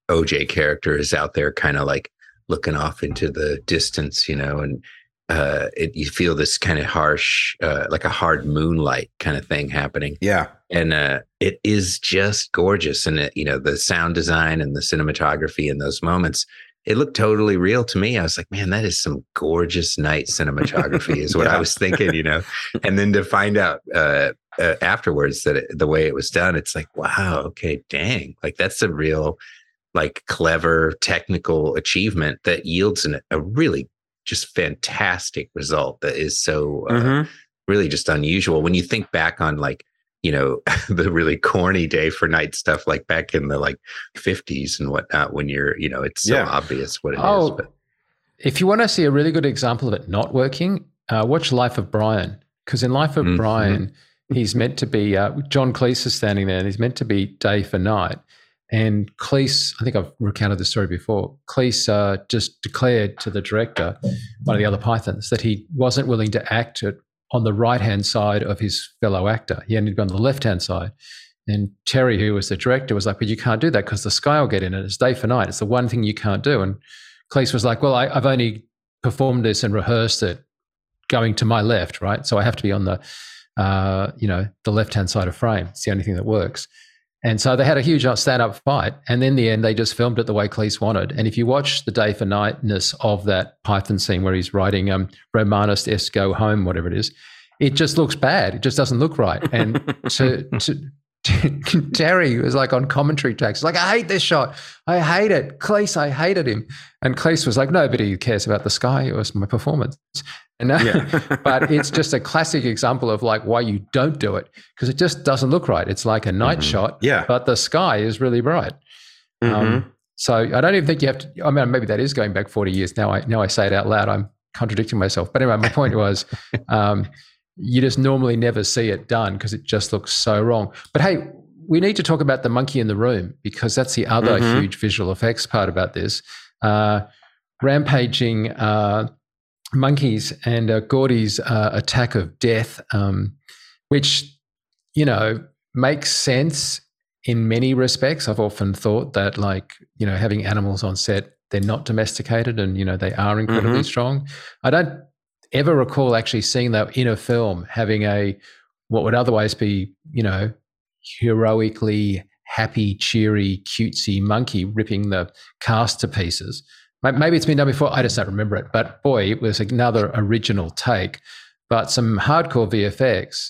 oj character is out there kind of like looking off into the distance you know and uh, it, you feel this kind of harsh uh, like a hard moonlight kind of thing happening yeah and uh, it is just gorgeous and it, you know the sound design and the cinematography in those moments it looked totally real to me. I was like, man, that is some gorgeous night cinematography, is what yeah. I was thinking, you know. And then to find out uh, uh, afterwards that it, the way it was done, it's like, wow, okay, dang, like that's a real, like, clever technical achievement that yields an, a really just fantastic result that is so uh, mm-hmm. really just unusual when you think back on like you know the really corny day for night stuff like back in the like 50s and whatnot when you're you know it's so yeah. obvious what it oh, is. But if you want to see a really good example of it not working uh, watch life of brian because in life of mm-hmm. brian he's meant to be uh, john cleese is standing there and he's meant to be day for night and Cleese, I think I've recounted this story before. Cleese uh, just declared to the director, one of the other Pythons, that he wasn't willing to act at on the right hand side of his fellow actor. He ended up on the left hand side. And Terry, who was the director, was like, "But you can't do that because the sky will get in it. It's day for night. It's the one thing you can't do." And Cleese was like, "Well, I, I've only performed this and rehearsed it going to my left, right? So I have to be on the, uh, you know, the left hand side of frame. It's the only thing that works." And so they had a huge stand up fight. And then the end, they just filmed it the way Cleese wanted. And if you watch the day for nightness of that Python scene where he's writing um, Romanos Est Go Home, whatever it is, it just looks bad. It just doesn't look right. And to, to, Terry was like on commentary tracks, like, I hate this shot. I hate it. Cleese, I hated him. And Cleese was like, nobody cares about the sky. It was my performance. And, uh, yeah. but it's just a classic example of like why you don't do it because it just doesn't look right. It's like a night mm-hmm. shot, yeah. but the sky is really bright. Mm-hmm. Um, so I don't even think you have to. I mean, maybe that is going back forty years. Now I now I say it out loud. I'm contradicting myself. But anyway, my point was, um, you just normally never see it done because it just looks so wrong. But hey, we need to talk about the monkey in the room because that's the other mm-hmm. huge visual effects part about this. Uh, rampaging uh, monkeys and uh, Gordy's uh, attack of death, um, which, you know, makes sense in many respects. I've often thought that, like, you know, having animals on set, they're not domesticated and, you know, they are incredibly mm-hmm. strong. I don't ever recall actually seeing that in a film having a what would otherwise be, you know, heroically happy, cheery, cutesy monkey ripping the cast to pieces. Maybe it's been done before. I just don't remember it. But boy, it was another original take. But some hardcore VFX.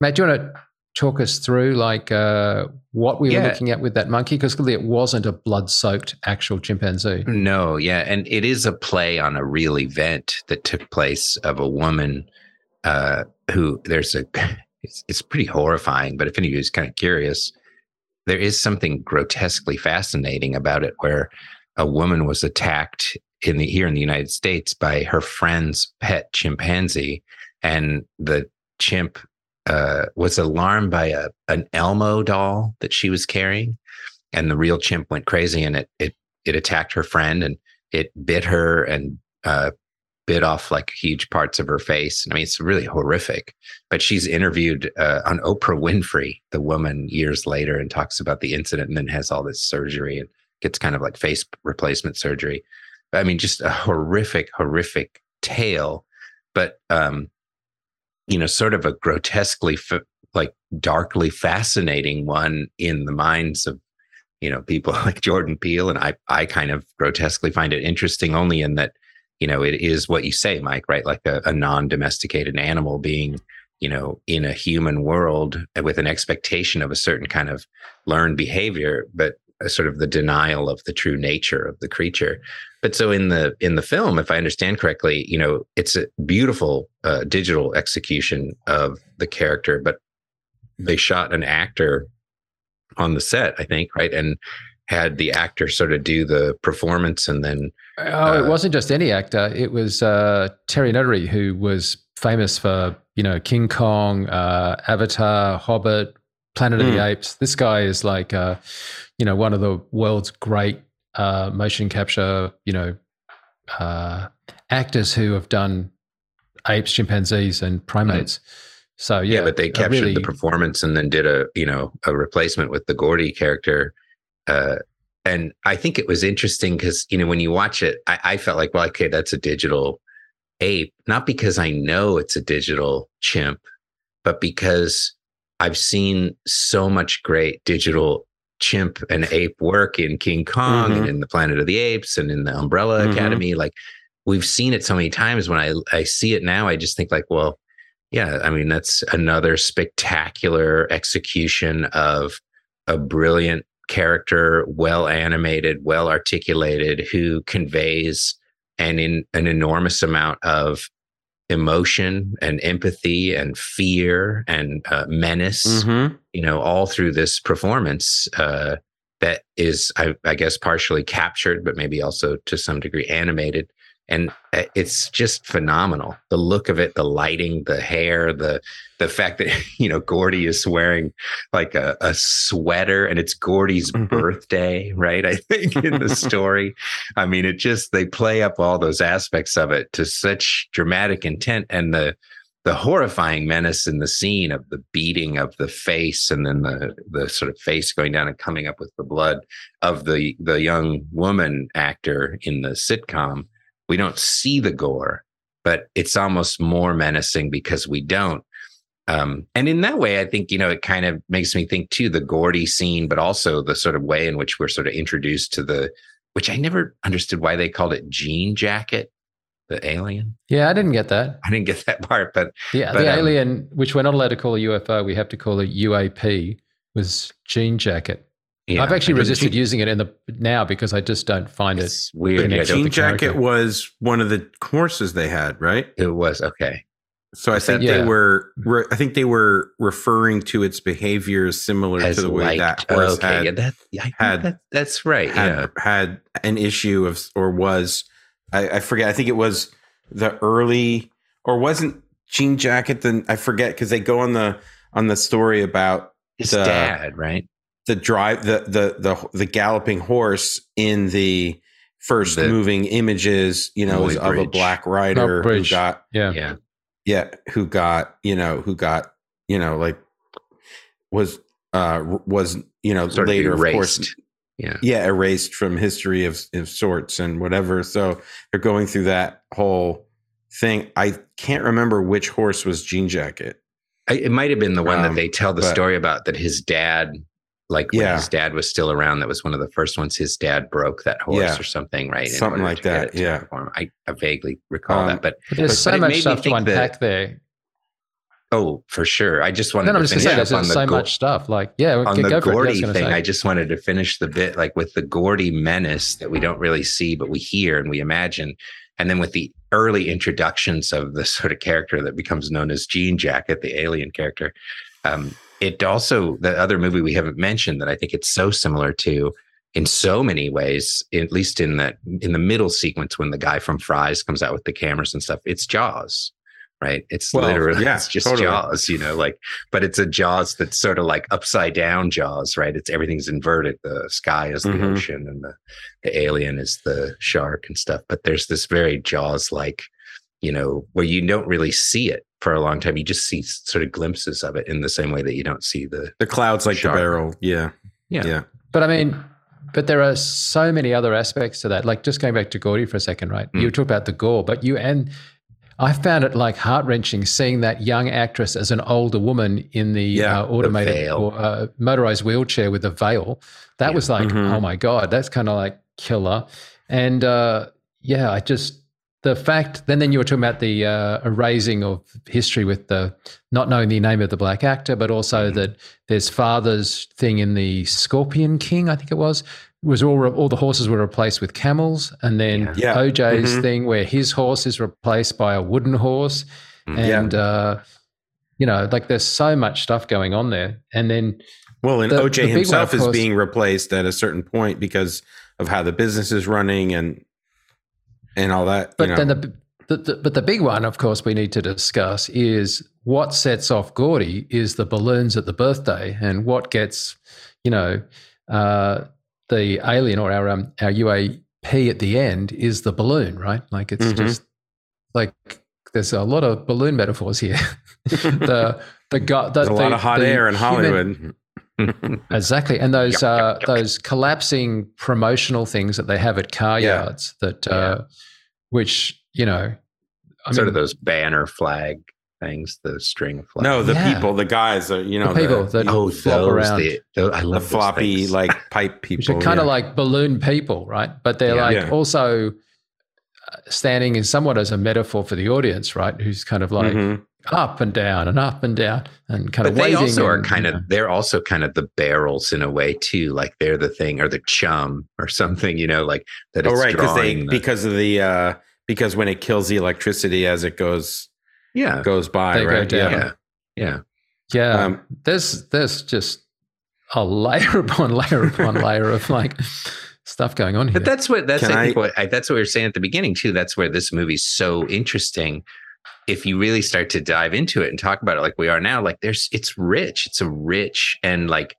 Matt, do you want to talk us through like uh, what we yeah. were looking at with that monkey? Because clearly it wasn't a blood-soaked actual chimpanzee. No, yeah, and it is a play on a real event that took place of a woman uh, who there's a. It's, it's pretty horrifying, but if any of you is kind of curious, there is something grotesquely fascinating about it, where a woman was attacked in the here in the United States by her friend's pet chimpanzee, and the chimp uh, was alarmed by a an Elmo doll that she was carrying, and the real chimp went crazy and it it it attacked her friend and it bit her and uh, bit off like huge parts of her face. I mean, it's really horrific. But she's interviewed uh, on Oprah Winfrey, the woman, years later, and talks about the incident, and then has all this surgery and gets kind of like face replacement surgery. I mean, just a horrific, horrific tale. But um, you know, sort of a grotesquely, like darkly fascinating one in the minds of, you know, people like Jordan Peele. And I, I kind of grotesquely find it interesting only in that, you know, it is what you say, Mike, right? Like a, a non domesticated animal being, you know, in a human world with an expectation of a certain kind of learned behavior, but uh, sort of the denial of the true nature of the creature. But so in the in the film, if I understand correctly, you know, it's a beautiful uh, digital execution of the character, but they shot an actor on the set, I think, right, and had the actor sort of do the performance, and then oh, uh, it wasn't just any actor; it was uh, Terry Notary, who was famous for you know King Kong, uh, Avatar, Hobbit, Planet mm. of the hmm. Apes. This guy is like, uh, you know, one of the world's great uh, motion capture, you know, uh, actors who have done apes, chimpanzees, and primates. Mm. So yeah, yeah, but they captured really, the performance and then did a you know a replacement with the Gordy character. Uh, and I think it was interesting because you know when you watch it, I, I felt like, well, okay, that's a digital ape, not because I know it's a digital chimp, but because I've seen so much great digital chimp and ape work in King Kong mm-hmm. and in the Planet of the Apes and in the Umbrella mm-hmm. Academy. Like we've seen it so many times. When I I see it now, I just think like, well, yeah, I mean that's another spectacular execution of a brilliant character, well animated, well articulated, who conveys an in an enormous amount of emotion and empathy and fear and uh, menace, mm-hmm. you know, all through this performance uh, that is, I, I, guess, partially captured, but maybe also to some degree animated and uh, it's just phenomenal. The look of it the lighting the hair the the fact that you know gordy is wearing like a, a sweater and it's gordy's mm-hmm. birthday right i think in the story. I mean it just they play up all those aspects of it to such dramatic intent and the the horrifying menace in the scene of the beating of the face and then the the sort of face going down and coming up with the blood of the the young woman actor in the sitcom we don't see the gore but it's almost more menacing because we don't um, and in that way i think you know it kind of makes me think too the gordy scene but also the sort of way in which we're sort of introduced to the which i never understood why they called it jean jacket the alien Yeah, I didn't get that. i didn't get that part but Yeah, But, the um, alien, which we're not allowed to call a UFO, we have to call a UAP, was jean jacket. Yeah, I've actually resisted think- using it in the now because I just don't find it. it's weird Yeah, I Jean Jacket was one of the horses they had, right? it was okay So I Is think that- they were. Re, I think they were referring to its behavior similar as to the way like that horse okay had yeah, that, I had- that, that's right had yeah had an issue of or was I, I forget. I think it was the early or wasn't Jean Jacket. Then I forget because they go on the on the story about his the- dad right the drive the the the the galloping horse in the first The moving images. You know, is of a black rider who got Yeah. yeah. Yeah who got you know who got you know like was uh was you know sort later of of course yeah. yeah erased from history of, of sorts and whatever. So they're going through that whole thing. I can't remember which horse was jean jacket. I, it might have been the one Um, that they tell the but- story about that his dad like when Yeah. his dad was still around that was one of the first ones his dad broke that horse Yeah. or something right in Something like that, yeah. I, I vaguely recall Um, that but But there's But- so but much stuff to think that- unpack there. oh for sure i just wanted Then I'm to just gonna finish say up there's on the so go- much stuff. Like, yeah, on go, the go for it. Yeah, I Gordy thing, say. I just wanted to finish the bit like with the Gordy menace that we don't really see, but we hear and we imagine. And then with the early introductions of the sort of character that becomes known as Jean Jacket, the alien character. Um, it also, the other movie we haven't mentioned that I think it's so similar to in so many ways, at least in that in the middle sequence when the guy from Fry's comes out with the cameras and stuff, it's Jaws. Right. It's Well, literally yeah, it's just totally. Jaws, you know, like but it's a jaws that's sort of like upside down jaws right it's everything's inverted the sky is the Mhm. ocean and the, the alien is the shark and stuff but there's this very jaws like you know where you don't really see it for a long time you just see sort of glimpses of it in the same way that you don't see the the clouds like Shark. the barrel yeah Yeah. yeah But I mean, but there are so many other aspects to that. Like just going back to Gordy for a second, right? Mm. You talk about the gore, but you and I found it like heart wrenching seeing that young actress as an older woman in the Yeah, uh, automated veil. or, uh, motorized wheelchair with a veil. That Yeah. was like, Mhm. oh my god, that's kind of like killer. And uh, yeah, I just the fact. Then then you were talking about the uh, erasing of history with the not knowing the name of the black actor, but also Mhm. that there's father's thing in the Scorpion King, I think it was, was all all the horses were replaced with camels, and then Yeah. Yeah. OJ's Mhm. thing where his horse is replaced by a wooden horse, Mhm. and uh, you know, like there's so much stuff going on there, and then well and The- oj the big one, himself is course- being replaced at a certain point because of how the business is running and and all that But you know. then the, the, the but the big one, of course, we need to discuss is what sets off Gordy is the balloons at the birthday, and what gets, you know, uh, the alien or our um, our UAP at the end is the balloon, right? Like it's Mhm. just like there's a lot of balloon metaphors here. the the the, there's a lot of hot air in human- hollywood Exactly, and those Yuck, yuck, uh, yuck. those collapsing promotional things that they have at car Yeah. yards that, uh, which you know, I sort mean, of those banner flag things the string of flags no the Yeah. people the guys are, you know The people that- oh flop those, around. the, those i love those floppy things. like pipe people which are kind of like balloon people, right? But they're Yeah. like Yeah. also uh, standing in somewhat as a metaphor for the audience, right? Who's kind of like Mhm. Up and down and up and down and kind but of they waving. also are kind you of know. they're also kind of the barrels in a way too like they're the thing or the chum or something you know like that oh right because they the- because of the uh because when it kills the electricity as it goes yeah goes by They go right down. yeah yeah yeah. um, there's there's just a layer upon layer upon layer of like stuff going on here. But that's what that's Can I think I- what I, that's what we were saying at the beginning too. That's where this movie's so interesting. If you really start to dive into it and talk about it like we are now, like there's it's rich. It's a rich and like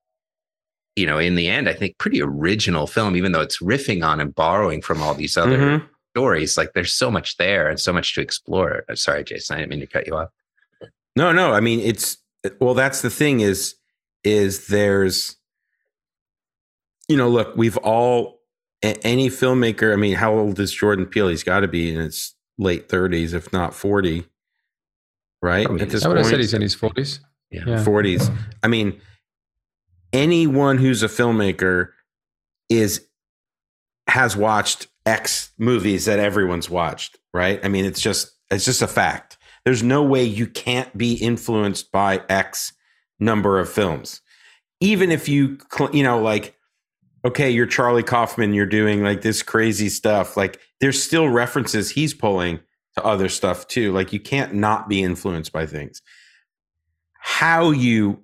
you know, in the end, I think pretty original film, even though it's riffing on and borrowing from all these other mhm. stories. Like there's so much there and so much to explore. Uh, Sorry, Jason, I didn't mean to cut you off. No, no. I mean, it's well. That's the thing is is there's you know look we've all any filmmaker i mean how old is jordan peele he's got to be in his late 30s if not 40 right at this point i would have said he's in his 40s yeah. yeah 40s i mean anyone who's a filmmaker is has watched x movies that everyone's watched right i mean it's just it's just a fact there's no way you can't be influenced by x number of films. Even if you, you know, like, okay, you're Charlie Kaufman, you're doing like this crazy stuff. Like, there's still references he's pulling to other stuff too. Like, you can't not be influenced by things. How you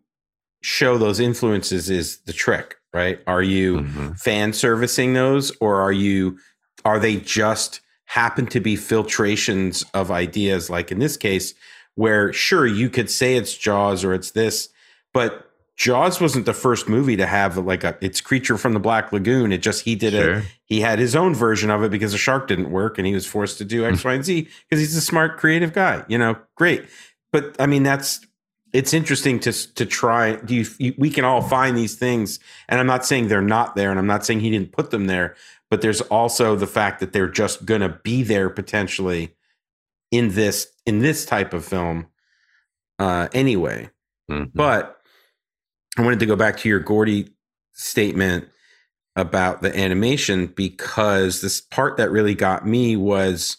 show those influences is the trick, right? Are you mm-hmm. fan servicing those or are you, are they just happen to be filtrations of ideas? Like in this case, where sure, you could say it's Jaws or it's this, but Jaws wasn't the first movie to have like a it's creature from the Black Lagoon. It just he did sure. it. He had his own version of it because the shark didn't work, and he was forced to do X, Y, and Z because he's a smart, creative guy. You know, great. But I mean, that's it's interesting to to try. Do you, you, we can all find these things, and I'm not saying they're not there, and I'm not saying he didn't put them there, but there's also the fact that they're just going to be there potentially in this in this type of film uh, anyway. Mm-hmm. But I wanted to go back to your Gordy statement about the animation because this part that really got me was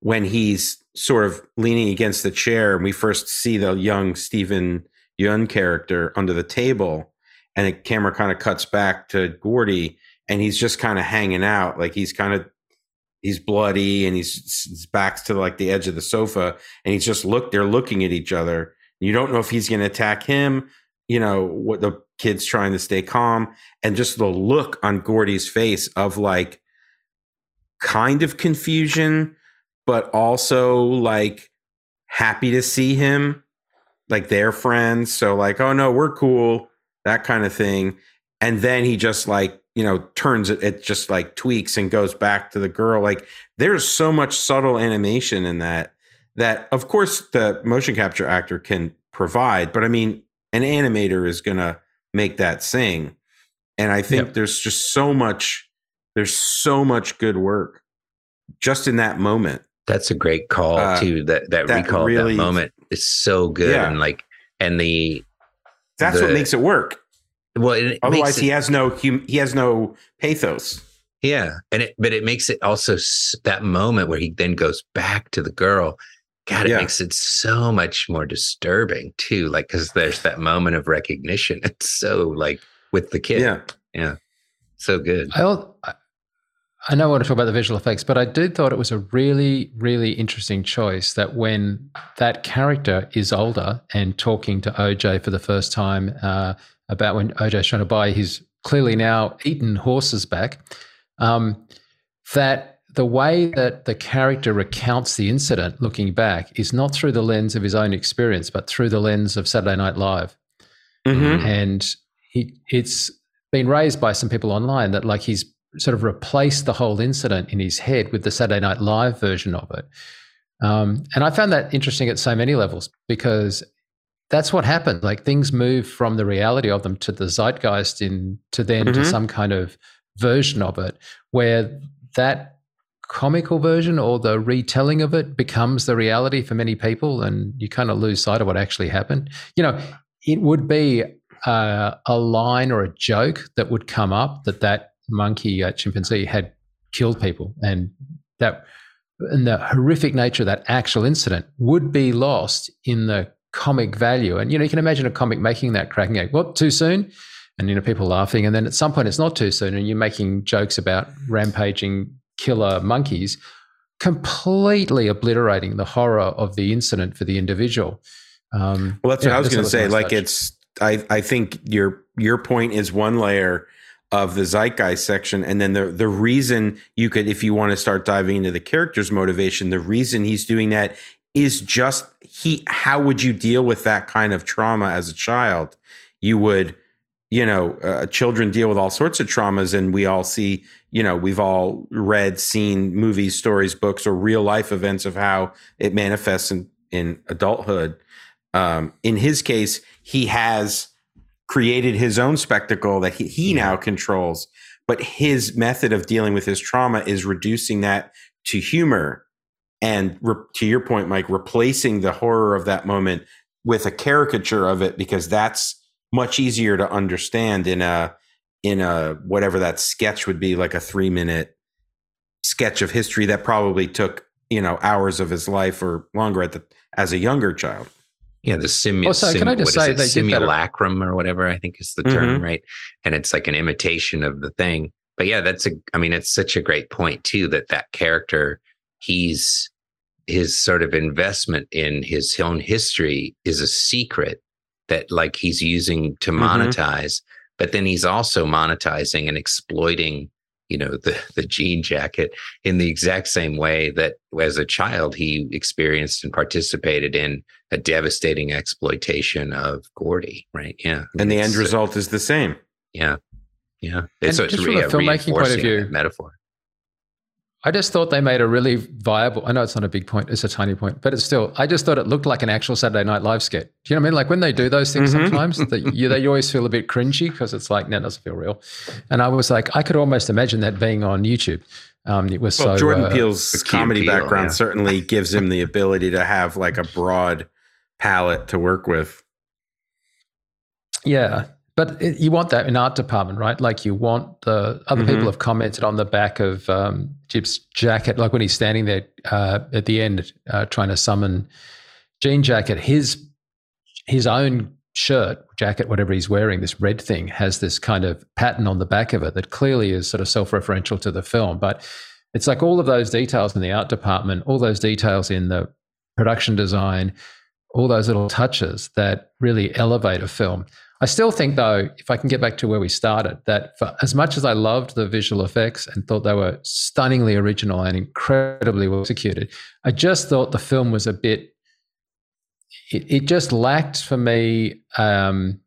when he's sort of leaning against the chair and we first see the young Steven Yeun character under the table and the camera kind of cuts back to Gordy and he's just kind of hanging out like he's kind of he's bloody and he's his back's to like the edge of the sofa and he's just look they're looking at each other. You don't know if he's going to attack him you know what the kid's trying to stay calm and just the look on gordy's face of like kind of confusion but also like happy to see him like they're friends. So like oh no we're cool that kind of thing. And then he just like you know turns it it just like tweaks and goes back to the girl. Like there's so much subtle animation in that that of course the motion capture actor can provide but i mean an animator is going to make that sing. And I think yep. there's just so much, there's so much good work just in that moment. That's a great call uh, too. That that, that recall really, that moment is so good, yeah. and like, and the that's the, what makes it work. Well, it otherwise it, he has no he has no pathos. Yeah, and it but it makes it also that moment where he then goes back to the girl God, it yeah. makes it so much more disturbing too. Like, because there's that moment of recognition. It's so like with the kid. Yeah. Yeah. So good. I, I know I want to talk about the visual effects, but I did thought it was a really, really interesting choice that when that character is older and talking to OJ for the first time uh, about when OJ's trying to buy his clearly now eaten horses back, um, that the way that the character recounts the incident looking back is not through the lens of his own experience, but through the lens of Saturday Night Live. Mm-hmm. And he, it's been raised by some people online that like he's sort of replaced the whole incident in his head with the Saturday Night Live version of it. Um, and I found that interesting at so many levels because that's what happened. Like things move from the reality of them to the zeitgeist in to then mm-hmm. to some kind of version of it where that comical version or the retelling of it becomes the reality for many people and you kind of lose sight of what actually happened. You know it would be uh, a line or a joke that would come up that that monkey uh, chimpanzee had killed people and that and the horrific nature of that actual incident would be lost in the comic value. And you know you can imagine a comic making that cracking egg what too soon? And you know people laughing. And then at some point it's not too soon and you're making jokes about rampaging killer monkeys, completely obliterating the horror of the incident for the individual. Um, well, that's what I was going to say. Like, touch. it's I I think your your point is one layer of the zeitgeist section, and then the the reason you could, if you want to start diving into the character's motivation, the reason he's doing that is just he. How would you deal with that kind of trauma as a child? You would you know, uh, children deal with all sorts of traumas, and we all see, you know, we've all read, seen movies, stories, books, or real life events of how it manifests in, in adulthood. Um, in his case, he has created his own spectacle that he, he now controls. But his method of dealing with his trauma is reducing that to humor. And re- to your point, Mike, replacing the horror of that moment with a caricature of it because that's much easier to understand in a in a whatever that sketch would be like a three minute sketch of history that probably took you know hours of his life or longer at the as a younger child yeah the simu- Also, sim- can I just say it? they did that- simulacrum or whatever i think is the term Mhm. right and it's like an imitation of the thing but yeah that's a i mean it's such a great point too that that character he's his sort of investment in his own history is a secret that like he's using to Mhm. monetize but then he's also monetizing and exploiting you know the the jean jacket in the exact same way that as a child he experienced and participated in a devastating exploitation of Gordy, right? Yeah. and the end It's, uh, result is the same Yeah. Yeah. And so it's from a re- filmmaking point of reinforcing view- metaphor. I just thought they made a really viable. I know it's not a big point; it's a tiny point, but it's still. I just thought it looked like an actual Saturday Night Live skit. Do you know what I mean? Like when they do those things, Mhm. sometimes that you, they always feel a bit cringy because it's like, no, it doesn't feel real. And I was like, I could almost imagine that being on YouTube. Um, it was well so. jordan uh, peele's comedy Peele, background yeah. certainly gives him the ability to have like a broad palette to work with Yeah, but it, you want that in art department, right? Like you want the other people Mhm. have commented on the back of um, Jib's jacket, like when he's standing there uh, at the end uh, trying to summon Jean Jacket. His his own shirt, jacket, whatever he's wearing, this red thing has this kind of pattern on the back of it that clearly is sort of self-referential to the film. But it's like all of those details in the art department, all those details in the production design, all those little touches that really elevate a film. I still think, though, if I can get back to where we started, that for as much as I loved the visual effects and thought they were stunningly original and incredibly well executed, I just thought the film was a bit. It, it just lacked for me um,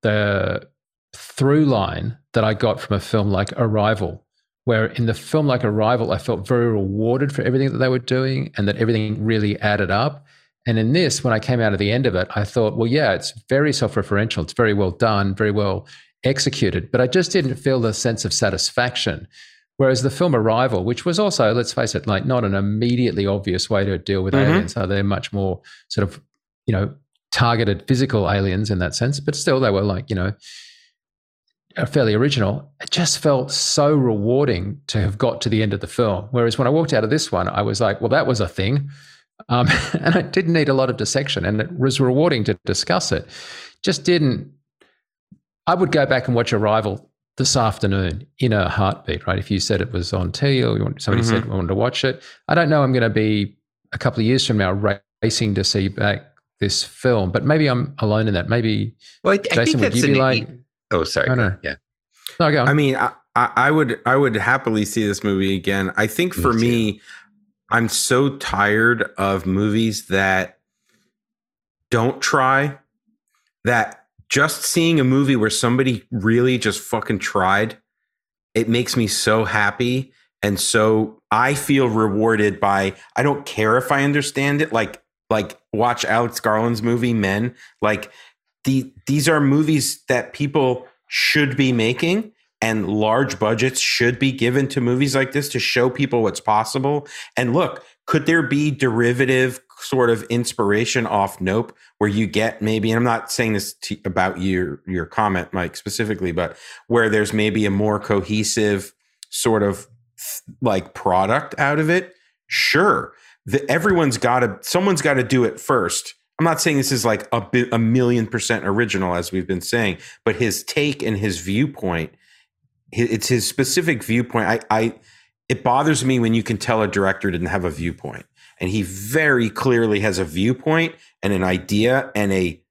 the through line that I got from a film like Arrival, where in the film like Arrival, I felt very rewarded for everything that they were doing and that everything really added up. And in this, when I came out of the end of it, I thought, well, yeah, it's very self referential. It's very well done, very well executed. But I just didn't feel the sense of satisfaction. Whereas the film Arrival, which was also, let's face it, like not an immediately obvious way to deal with Mhm. aliens, so they're much more sort of, you know, targeted physical aliens in that sense, but still they were like, you know, fairly original. It just felt so rewarding to have got to the end of the film. Whereas when I walked out of this one, I was like, well, that was a thing. Um, and I didn't need a lot of dissection and it was rewarding to discuss it. Just didn't. I would go back and watch Arrival this afternoon in a heartbeat, right? If you said it was on TV or you want, somebody said I wanted to watch it, I don't know I'm going to be a couple of years from now racing to see back this film, but maybe I'm alone in that. Maybe, Well, I, Jason, think would you be like, oh, sorry. I know. Yeah. no, go on. I mean, I, I would I would happily see this movie again. I think for too. me, I'm so tired of movies that don't try. That just seeing a movie where somebody really just fucking tried, it makes me so happy. And so I feel rewarded by I don't care if I understand it. Like like watch Alex Garland's movie Men. Like the these are movies that people should be making and large budgets should be given to movies like this to show people what's possible. And look, could there be derivative sort of inspiration off Nope, where you get maybe, and I'm not saying this to, about your your comment, Mike, specifically, but where there's maybe a more cohesive sort of like product out of it? Sure, the, everyone's got to, someone's got to do it first. I'm not saying this is like a, a million percent original, as we've been saying, but his take and his viewpoint, it's his specific viewpoint. I, I, it bothers me when you can tell a director didn't have a viewpoint, and he very clearly has a viewpoint and an idea and a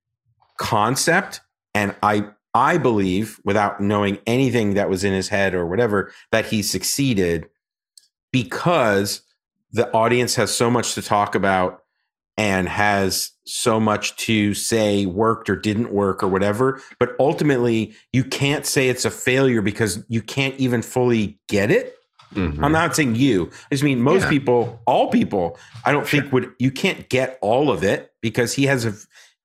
concept. And I, I believe, without knowing anything that was in his head or whatever, that he succeeded because the audience has so much to talk about and has so much to say worked or didn't work or whatever. But ultimately, you can't say it's a failure because you can't even fully get it. Mhm. I'm not saying you. I just mean most Yeah. people, all people, I don't think would, you can't get all of it because he has a,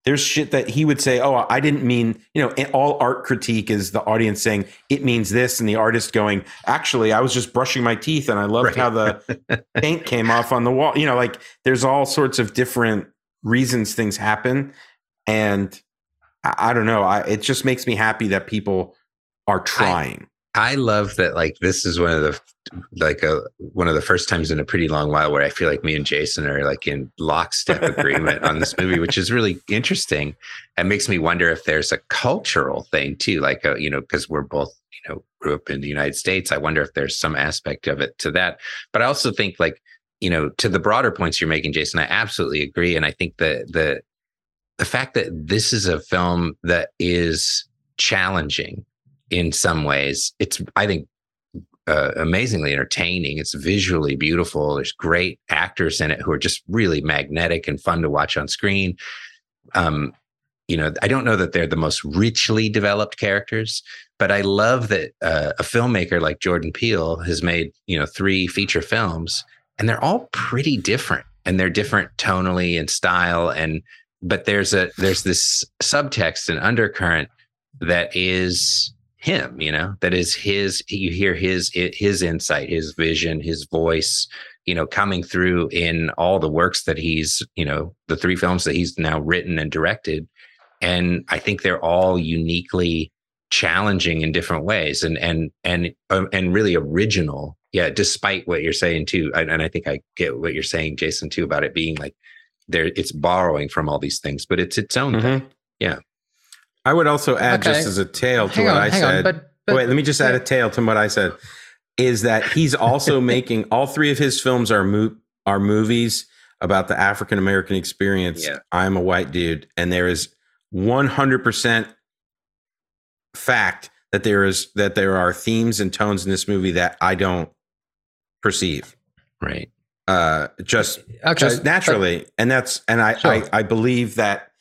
there's shit that he would say, "Oh, I didn't mean," you know, all art critique is the audience saying it means this and the artist going, "Actually, I was just brushing my teeth and I loved right. how the paint came off on the wall." You know, like there's all sorts of different reasons things happen and I, I don't know, I, it just makes me happy that people are trying. I love that like this is one of the like a one of the first times in a pretty long while where I feel like me and Jason are like in lockstep agreement on this movie, which is really interesting. It makes me wonder if there's a cultural thing too, like a, uh, you know, because we're both you know grew up in the United States. I wonder if there's some aspect of it to that. But I also think like you know to the broader points you're making, Jason, I absolutely agree, and I think the the the fact that this is a film that is challenging in some ways. It's, I think, uh, amazingly entertaining. It's visually beautiful. There's great actors in it who are just really magnetic and fun to watch on screen. Um, you know, I don't know that they're the most richly developed characters, but I love that uh, a filmmaker like Jordan Peele has made, you know, three feature films and they're all pretty different and they're different tonally and style and but there's a there's this subtext and undercurrent that is him you know that is his you hear his his insight his vision his voice you know coming through in all the works that he's you know the three films that he's now written and directed. And i think they're all uniquely challenging in different ways and and and um, and really original. Yeah despite what you're saying too and, and i think i get what you're saying jason too about it being like there it's borrowing from all these things but it's its own mm-hmm. thing yeah I would also add okay. just as a tail to hang what on, I said. On, but, but, wait, let me just add a tail to what I said. Is that he's also making all three of his films are mo- are movies about the African American experience. Yeah. I'm a white dude, and there is 100 percent fact that there is that there are themes and tones in this movie that I don't perceive. Right. Uh, just okay, just naturally, but, and that's and I, sure. I I believe that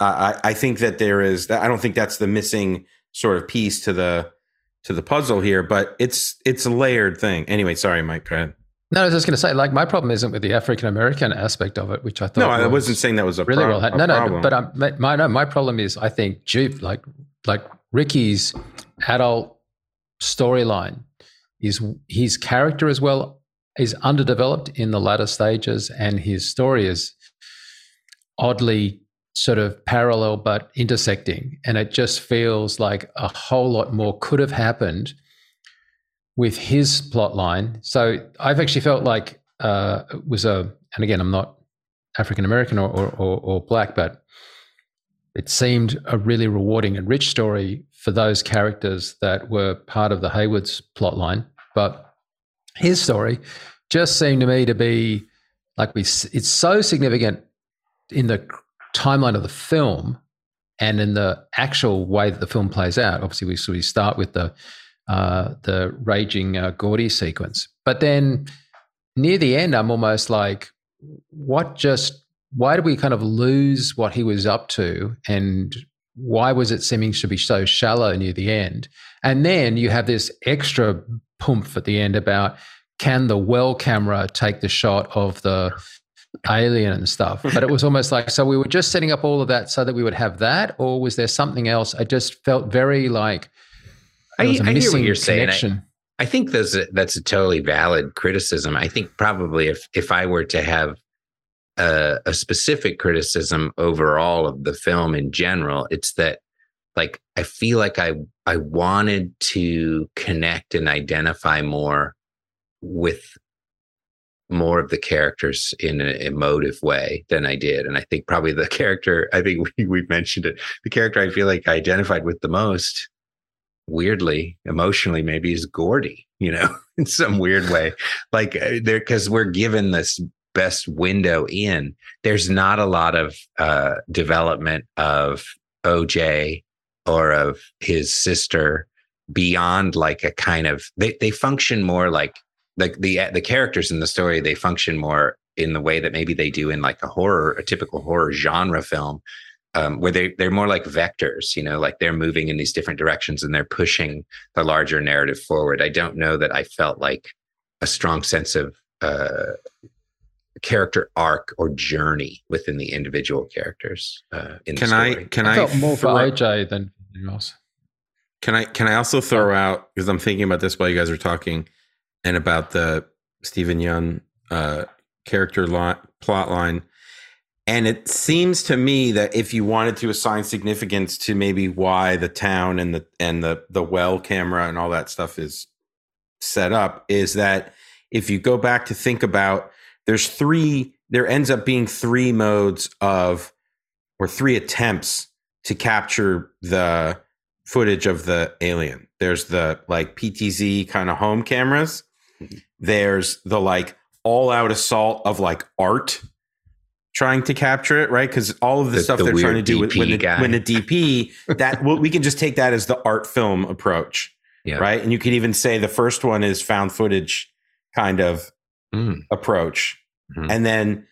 I, I think that there is. I don't think that's the missing sort of piece to the to the puzzle here, but it's it's a layered thing. Anyway, sorry, Mike. Go ahead. No, I was just going to say, like, my problem isn't with the African American aspect of it, which I thought. No, I wasn't saying that was a really pro- well. No, no, but I'm, um, my no, my problem is, I think Jupe, like, like Ricky's adult storyline is his character as well is underdeveloped in the latter stages, and his story is oddly sort of parallel but intersecting. And it just feels like a whole lot more could have happened with his plot line. So I've actually felt like uh, it was a, and again, I'm not African American or, or, or, or black, but it seemed a really rewarding and rich story for those characters that were part of the Haywoods plot line. But his story just seemed to me to be like we, it's so significant in the timeline of the film and in the actual way that the film plays out. Obviously, we, so we start with the uh, the raging uh, Gordy sequence, but then near the end, I'm almost like, what just? Why did we kind of lose what he was up to, and why was it seeming to be so shallow near the end? And then you have this extra poomph at the end about can the well camera take the shot of the alien and stuff. But it was almost like so we were just setting up all of that so that we would have that, or was there something else? I just felt very like I, I hear what you're connection. saying. I, I think that's a, that's a totally valid criticism. I think probably if if I were to have a, a specific criticism overall of the film in general, it's that like I feel like I I wanted to connect and identify more with more of the characters in an emotive way than I did. And I think probably the character, I think we, we mentioned it, the character I feel like I identified with the most, weirdly, emotionally, maybe is Gordy, you know, in some weird way. Like uh, there, because we're given this best window in, there's not a lot of uh, development of OJ or of his sister beyond like a kind of, they, they function more like the the the characters in the story they function more in the way that maybe they do in like a horror, a typical horror genre film, um, where they they're more like vectors, you know, like they're moving in these different directions and they're pushing the larger narrative forward. I don't know that I felt like a strong sense of uh, character arc or journey within the individual characters. Uh, in Can the I can I I, felt more for throw- OJ than anything else. Can I can I also throw out because I'm thinking about this while you guys are talking, and about the Steven Yeun uh, character line, plot line, and it seems to me that if you wanted to assign significance to maybe why the town and the and the the well camera and all that stuff is set up, is that if you go back to think about there's three there ends up being three modes of or three attempts to capture the footage of the alien. There's the like PTZ kind of home cameras. There's the like all out assault of like art trying to capture it, right? Because all of the, The- stuff the they're trying to do with when the, guy. when the DP that well, we can just take that as the art film approach, Yeah. right? And you could even say the first one is found footage kind of Mm. approach Mhm. and then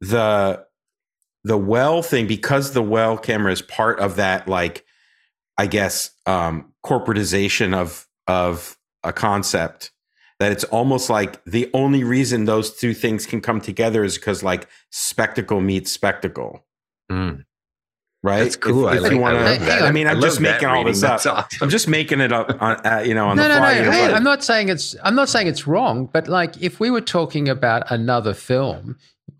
the the well thing because the well camera is part of that like i guess um corporatization of of a concept that it's almost like the only reason those two things can come together is because like spectacle meets spectacle Mm. right That's cool. If- I, if like, you wanna- I love that. I mean, I'm love just making all this up. Awesome. i'm just making it up on uh, you know on no, the no, fly no. here, Hey, I'm not saying it's. I'm not saying it's wrong. But like, if we were talking about another film,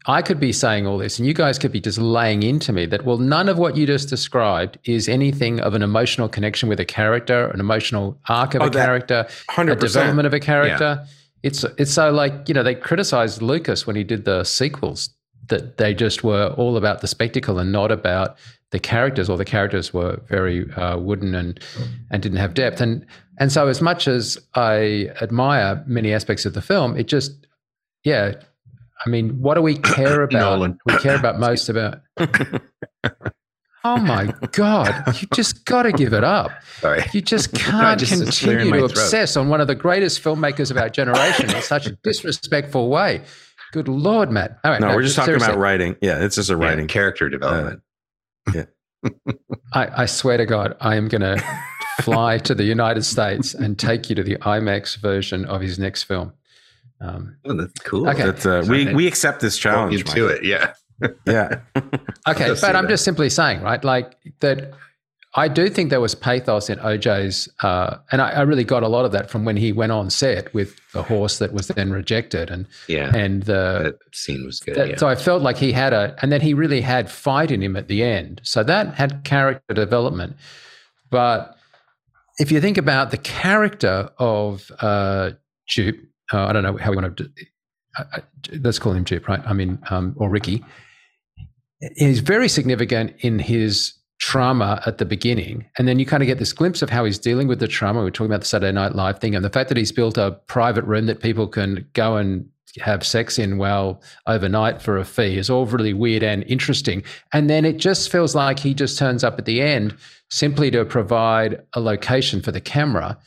I could be saying all this, and you guys could be just laying into me that well, none of what you just described is anything of an emotional connection with a character, an emotional arc of Oh, a character, a 100% development of a character. It's it's so like you know they criticized Lucas when he did the sequels that they just were all about the spectacle and not about the characters, or the characters were very uh, wooden and and didn't have depth. And and so as much as I admire many aspects of the film, it just yeah. I mean, what do we care about? Nolan. We care about most about. Oh my God! You just got to give it up. Sorry. You just can't just- continue my to throat. obsess on one of the greatest filmmakers of our generation in such a disrespectful way. Good Lord, Matt. All right, no, we're just talking seriously, about writing yeah it's just a Yeah, writing character uh, development. I, I swear to God, I am going to fly to the United States and take you to the IMAX version of his next film. Um, oh, that's cool. Okay. That's, uh, we Sorry. we accept this challenge you to it. Yeah. yeah Okay, but I'm that. just simply saying, right? Like that. I do think there was pathos in OJ's, uh, and I, I really got a lot of that from when he went on set with the horse that was then rejected, and Yeah. and the that scene was good. that- yeah. so I felt like he had a, and then he really had fight in him at the end. So that had character development. But if you think about the character of uh, Jupe, uh, I don't know how we want to. Let's call him Jupe, right? I mean, um, or Ricky. He's very significant in his trauma at the beginning. And then you kind of get this glimpse of how he's dealing with the trauma. We're talking about the Saturday Night Live thing and the fact that he's built a private room that people can go and have sex in well overnight for a fee is all really weird and interesting. And then it just feels like he just turns up at the end simply to provide a location for the camera.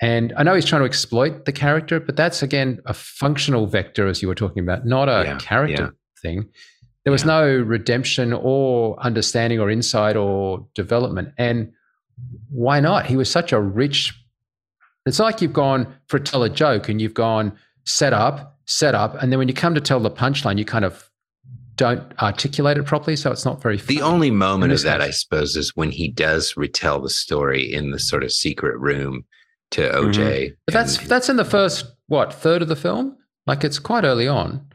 And I know he's trying to exploit the character, but that's again a functional vector, as you were talking about, not a Yeah, character thing. There was Yeah. no redemption or understanding or insight or development. And why not? He was such a rich. It's like you've gone for tell a joke and you've gone set up, set up, and then when you come to tell the punchline, you kind of don't articulate it properly, so it's not very. The only moment of that, case. I suppose, is when he does retell the story in the sort of secret room to Mm-hmm. OJ. but that's and that's in the first what third of the film. Like it's quite early on.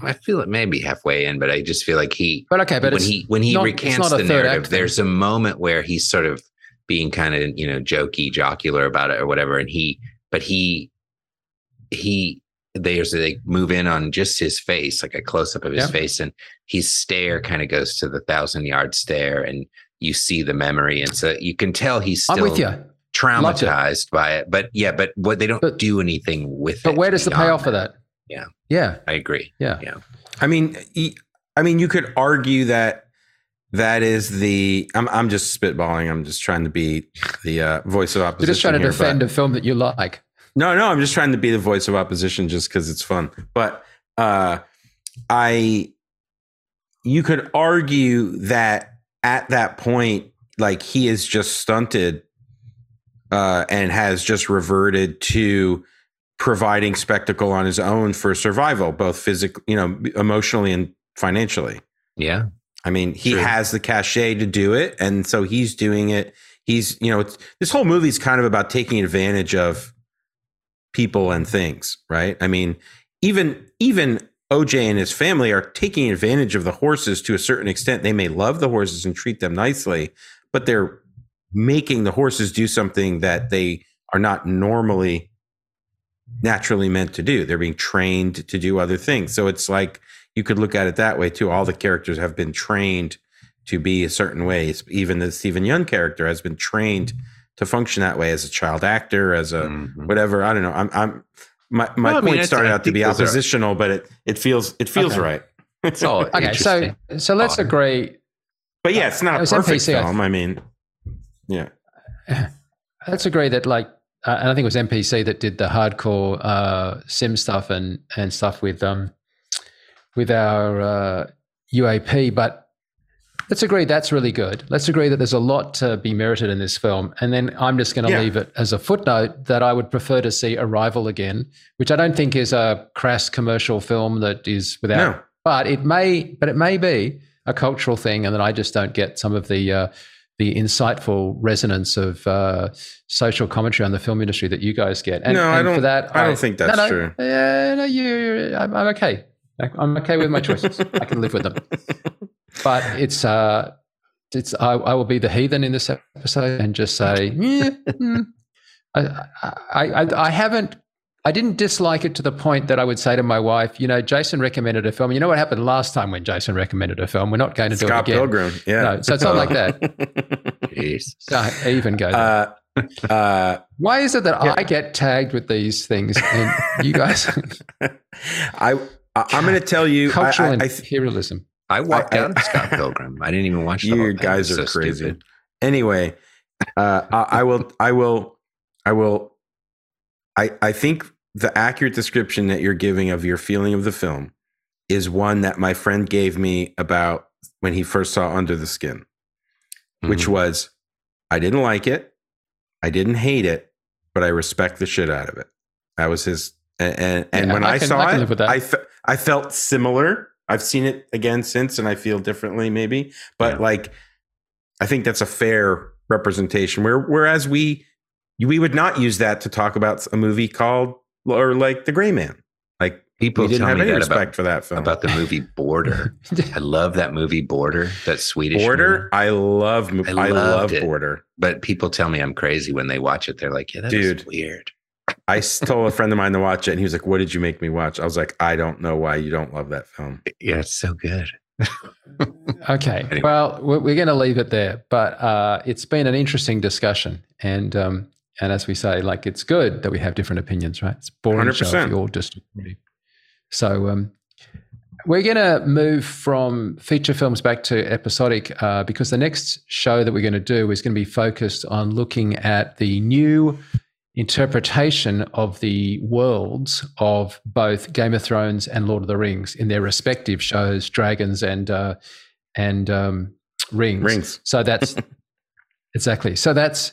I feel it may be halfway in, but I just feel like he But okay, but when he when he not- recants the narrative, there's a moment where he's sort of being kind of you know jokey, jocular about it or whatever, and he but he he there's they move in on just his face, like a close up of his Yeah. face, and his stare kind of goes to the thousand yard stare, and you see the memory, and so you can tell he's I'm with you. Loved it. traumatized by it. But yeah, but what they don't But- do anything with it. But where does the payoff for that? Yeah. Yeah. I agree. Yeah. Yeah. I mean, I mean, you could argue that that is the. I'm I'm just spitballing. I'm just trying to be the uh, voice of opposition. You're just trying to here, defend but- a film that you like. No, no, I'm just trying to be the voice of opposition just because it's fun. But uh, I, you could argue that at that point, like he is just stunted uh, and has just reverted to providing spectacle on his own for survival, both physically, you know, emotionally and financially. Yeah. I mean, he True. has the cachet to do it, and so he's doing it. He's, you know, it's, this whole movie is kind of about taking advantage of people and things, right? I mean, even even OJ and his family are taking advantage of the horses to a certain extent. They may love the horses and treat them nicely, but they're making the horses do something that they are not normally naturally meant to do. They're being trained to do other things. So it's like you could look at it that way too. All the characters have been trained to be a certain way. Even the Steven Yeun character has been trained to function that way as a child actor, as a Mhm. whatever. I don't know. I'm, I'm my my Well, I mean, point started out to be those are- oppositional, but it it feels it feels Okay. right. It's all Okay, so so let's Odd. agree. But yeah, it's not It a was perfect NPC, I film. I mean, yeah, Let's agree that like, uh, and I think it was MPC that did the hardcore uh, sim stuff and and stuff with um with our uh, UAP. But let's agree that's really good. Let's agree that there's a lot to be merited in this film. And then I'm just going to Yeah. leave it as a footnote that I would prefer to see Arrival again, which I don't think is a crass commercial film that is without. no, But it may, but it may be a cultural thing, and that I just don't get some of the uh, the insightful resonance of uh, social commentary on the film industry that you guys get. And, No, I don't- For that, I don't think that's no, no, true. Yeah, no, you, I'm, I'm okay. I'm okay with my choices. I can live with them. But it's uh, it's I, I will be the heathen in this episode and just say, yeah, mm. I, I, I, I haven't. I didn't dislike it to the point that I would say to my wife, you know, Jason recommended a film. You know what happened last time when Jason recommended a film? We're not going to do it again. Scott Pilgrim. Yeah, No, so it's not like that. Jeez. Don't even go there. uh, uh, Why is it that yeah. I get tagged with these things and you guys I, I I'm going to tell you, cultural I, I th- imperialism? I walked I- out of Scott Pilgrim. I didn't even watch the you guys are so crazy. stupid. Anyway, uh, I, I will, I will, I will. I I think the accurate description that you're giving of your feeling of the film is one that my friend gave me about when he first saw Under the Skin, which Mhm. was I didn't like it, I didn't hate it, but I respect the shit out of it. That was his. And and, and Yeah, when I I, can- saw I it, live with that. I fe- I felt similar. I've seen it again since, and I feel differently, maybe. But Yeah. like, I think that's a fair representation. Where whereas we we would not use that to talk about a movie called or like The Gray Man. Like people we didn't tell have me any that respect about, for that film. about the movie Border. I love that movie Border. That Swedish Border, movie. I love. I I, love it. Border. But people tell me I'm crazy when they watch it. They're like, "Yeah, that's Dude. weird." I told a friend of mine to watch it, and he was like, "What did you make me watch?" I was like, "I don't know why you don't love that film." Yeah, it's so good. Okay. Anyway. Well, we're, we're going to leave it there, but uh, it's been an interesting discussion, and um, and as we say, like it's good that we have different opinions, right? It's boring show if 100%. you all disagree. So um, we're going to move from feature films back to episodic uh, because the next show that we're going to do is going to be focused on looking at the new interpretation of the worlds of both Game of Thrones and Lord of the Rings in their respective shows, Dragons and uh, and um, Rings. Rings. So that's exactly. So that's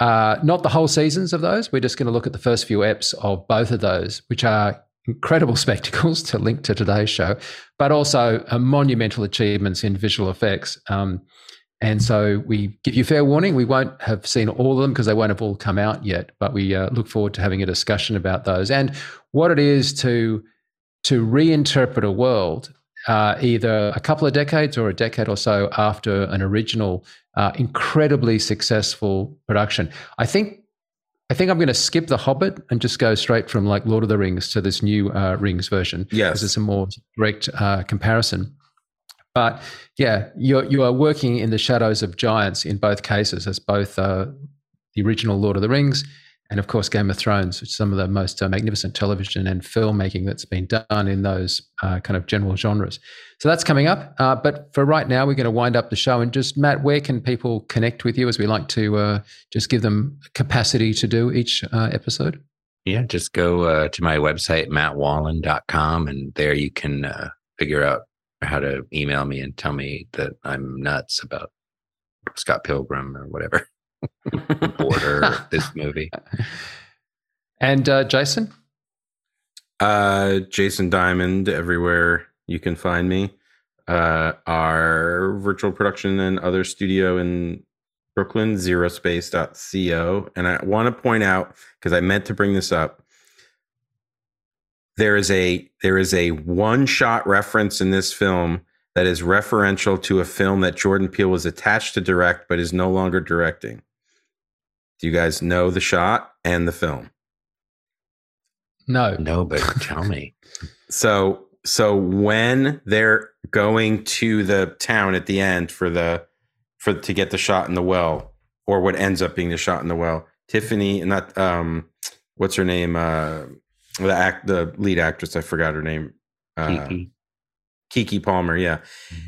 uh, not the whole seasons of those. We're just going to look at the first few eps of both of those, which are incredible spectacles to link to today's show, but also uh, monumental achievements in visual effects. Um, and so we give you fair warning. We won't have seen all of them because they won't have all come out yet. But we uh, look forward to having a discussion about those and what it is to to reinterpret a world uh, either a couple of decades or a decade or so after an original uh, incredibly successful production. I think I think I'm going to skip The Hobbit and just go straight from like Lord of the Rings to this new uh, Rings version Yes. because it's a more direct uh, comparison. But yeah, you're you are working in the shadows of giants in both cases, as both uh, the original Lord of the Rings and of course Game of Thrones, which is some of the most uh, magnificent television and filmmaking that's been done in those uh, kind of general genres. So that's coming up. Uh, but for right now, we're going to wind up the show. And just Matt, where can people connect with you as we like to uh, just give them capacity to do each uh, episode? Yeah, just go uh, to my website, mattwallin.com, and there you can figure out how to email me and tell me that I'm nuts about Scott Pilgrim or whatever, Border, or this movie. And uh, Jason? Uh, Jason Diamond, everywhere you can find me. Uh, our virtual production and other studio in Brooklyn, zerospace.co. And I want to point out, because I meant to bring this up, there is a there is a one shot reference in this film that is referential to a film that Jordan Peele was attached to direct but is no longer directing. Do you guys know the shot and the film? No. No, but tell me. So so when they're going to the town at the end for the for to get the shot in the well or what ends up being the shot in the well, Tiffany and that um what's her name uh the act the lead actress I forgot her name uh, Kiki. Keke Palmer, yeah.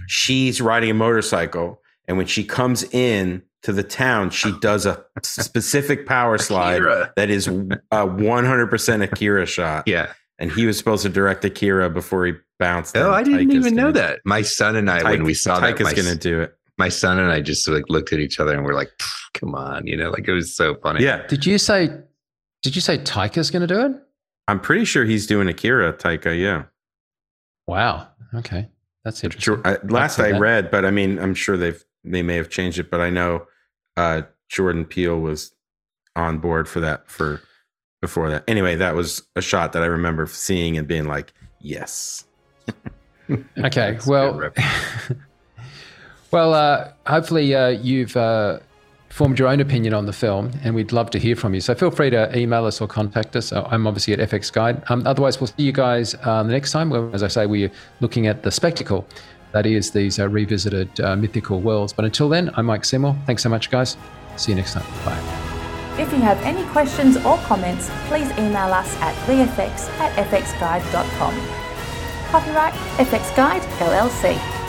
She's riding a motorcycle and when she comes in to the town, she does a specific power slide Akira. that is a 100% Akira shot. Yeah. And he was supposed to direct Akira before he bounced. Oh, I didn't Taika's even know gonna- that. My son and I, when we saw that, Taika's my, going to do it. my son and I just like looked at each other and we're like, "Come on," you know, like it was so funny. Yeah, Did you say? Did you say Taika's going to do it? I'm pretty sure he's doing Akira Taika. Yeah, Wow. Okay, that's interesting. Jor- I, last see I read, but I mean, I'm sure they've they may have changed it, but I know uh, Jordan Peele was on board for that for before that. Anyway, that was a shot that I remember seeing and being like, yes. Okay. Well, well. Uh, hopefully, uh, you've uh, formed your own opinion on the film, and we'd love to hear from you. So feel free to email us or contact us. Uh, I'm obviously at FX Guide. Um, otherwise, we'll see you guys uh, the next time. Where, as I say, we're looking at the spectacle that is these uh, revisited uh, mythical worlds. But until then, I'm Mike Seymour. Thanks so much, guys. See you next time. Bye. If you have any questions or comments, please email us at vfx at fxguide.com. Copyright FX Guide LLC.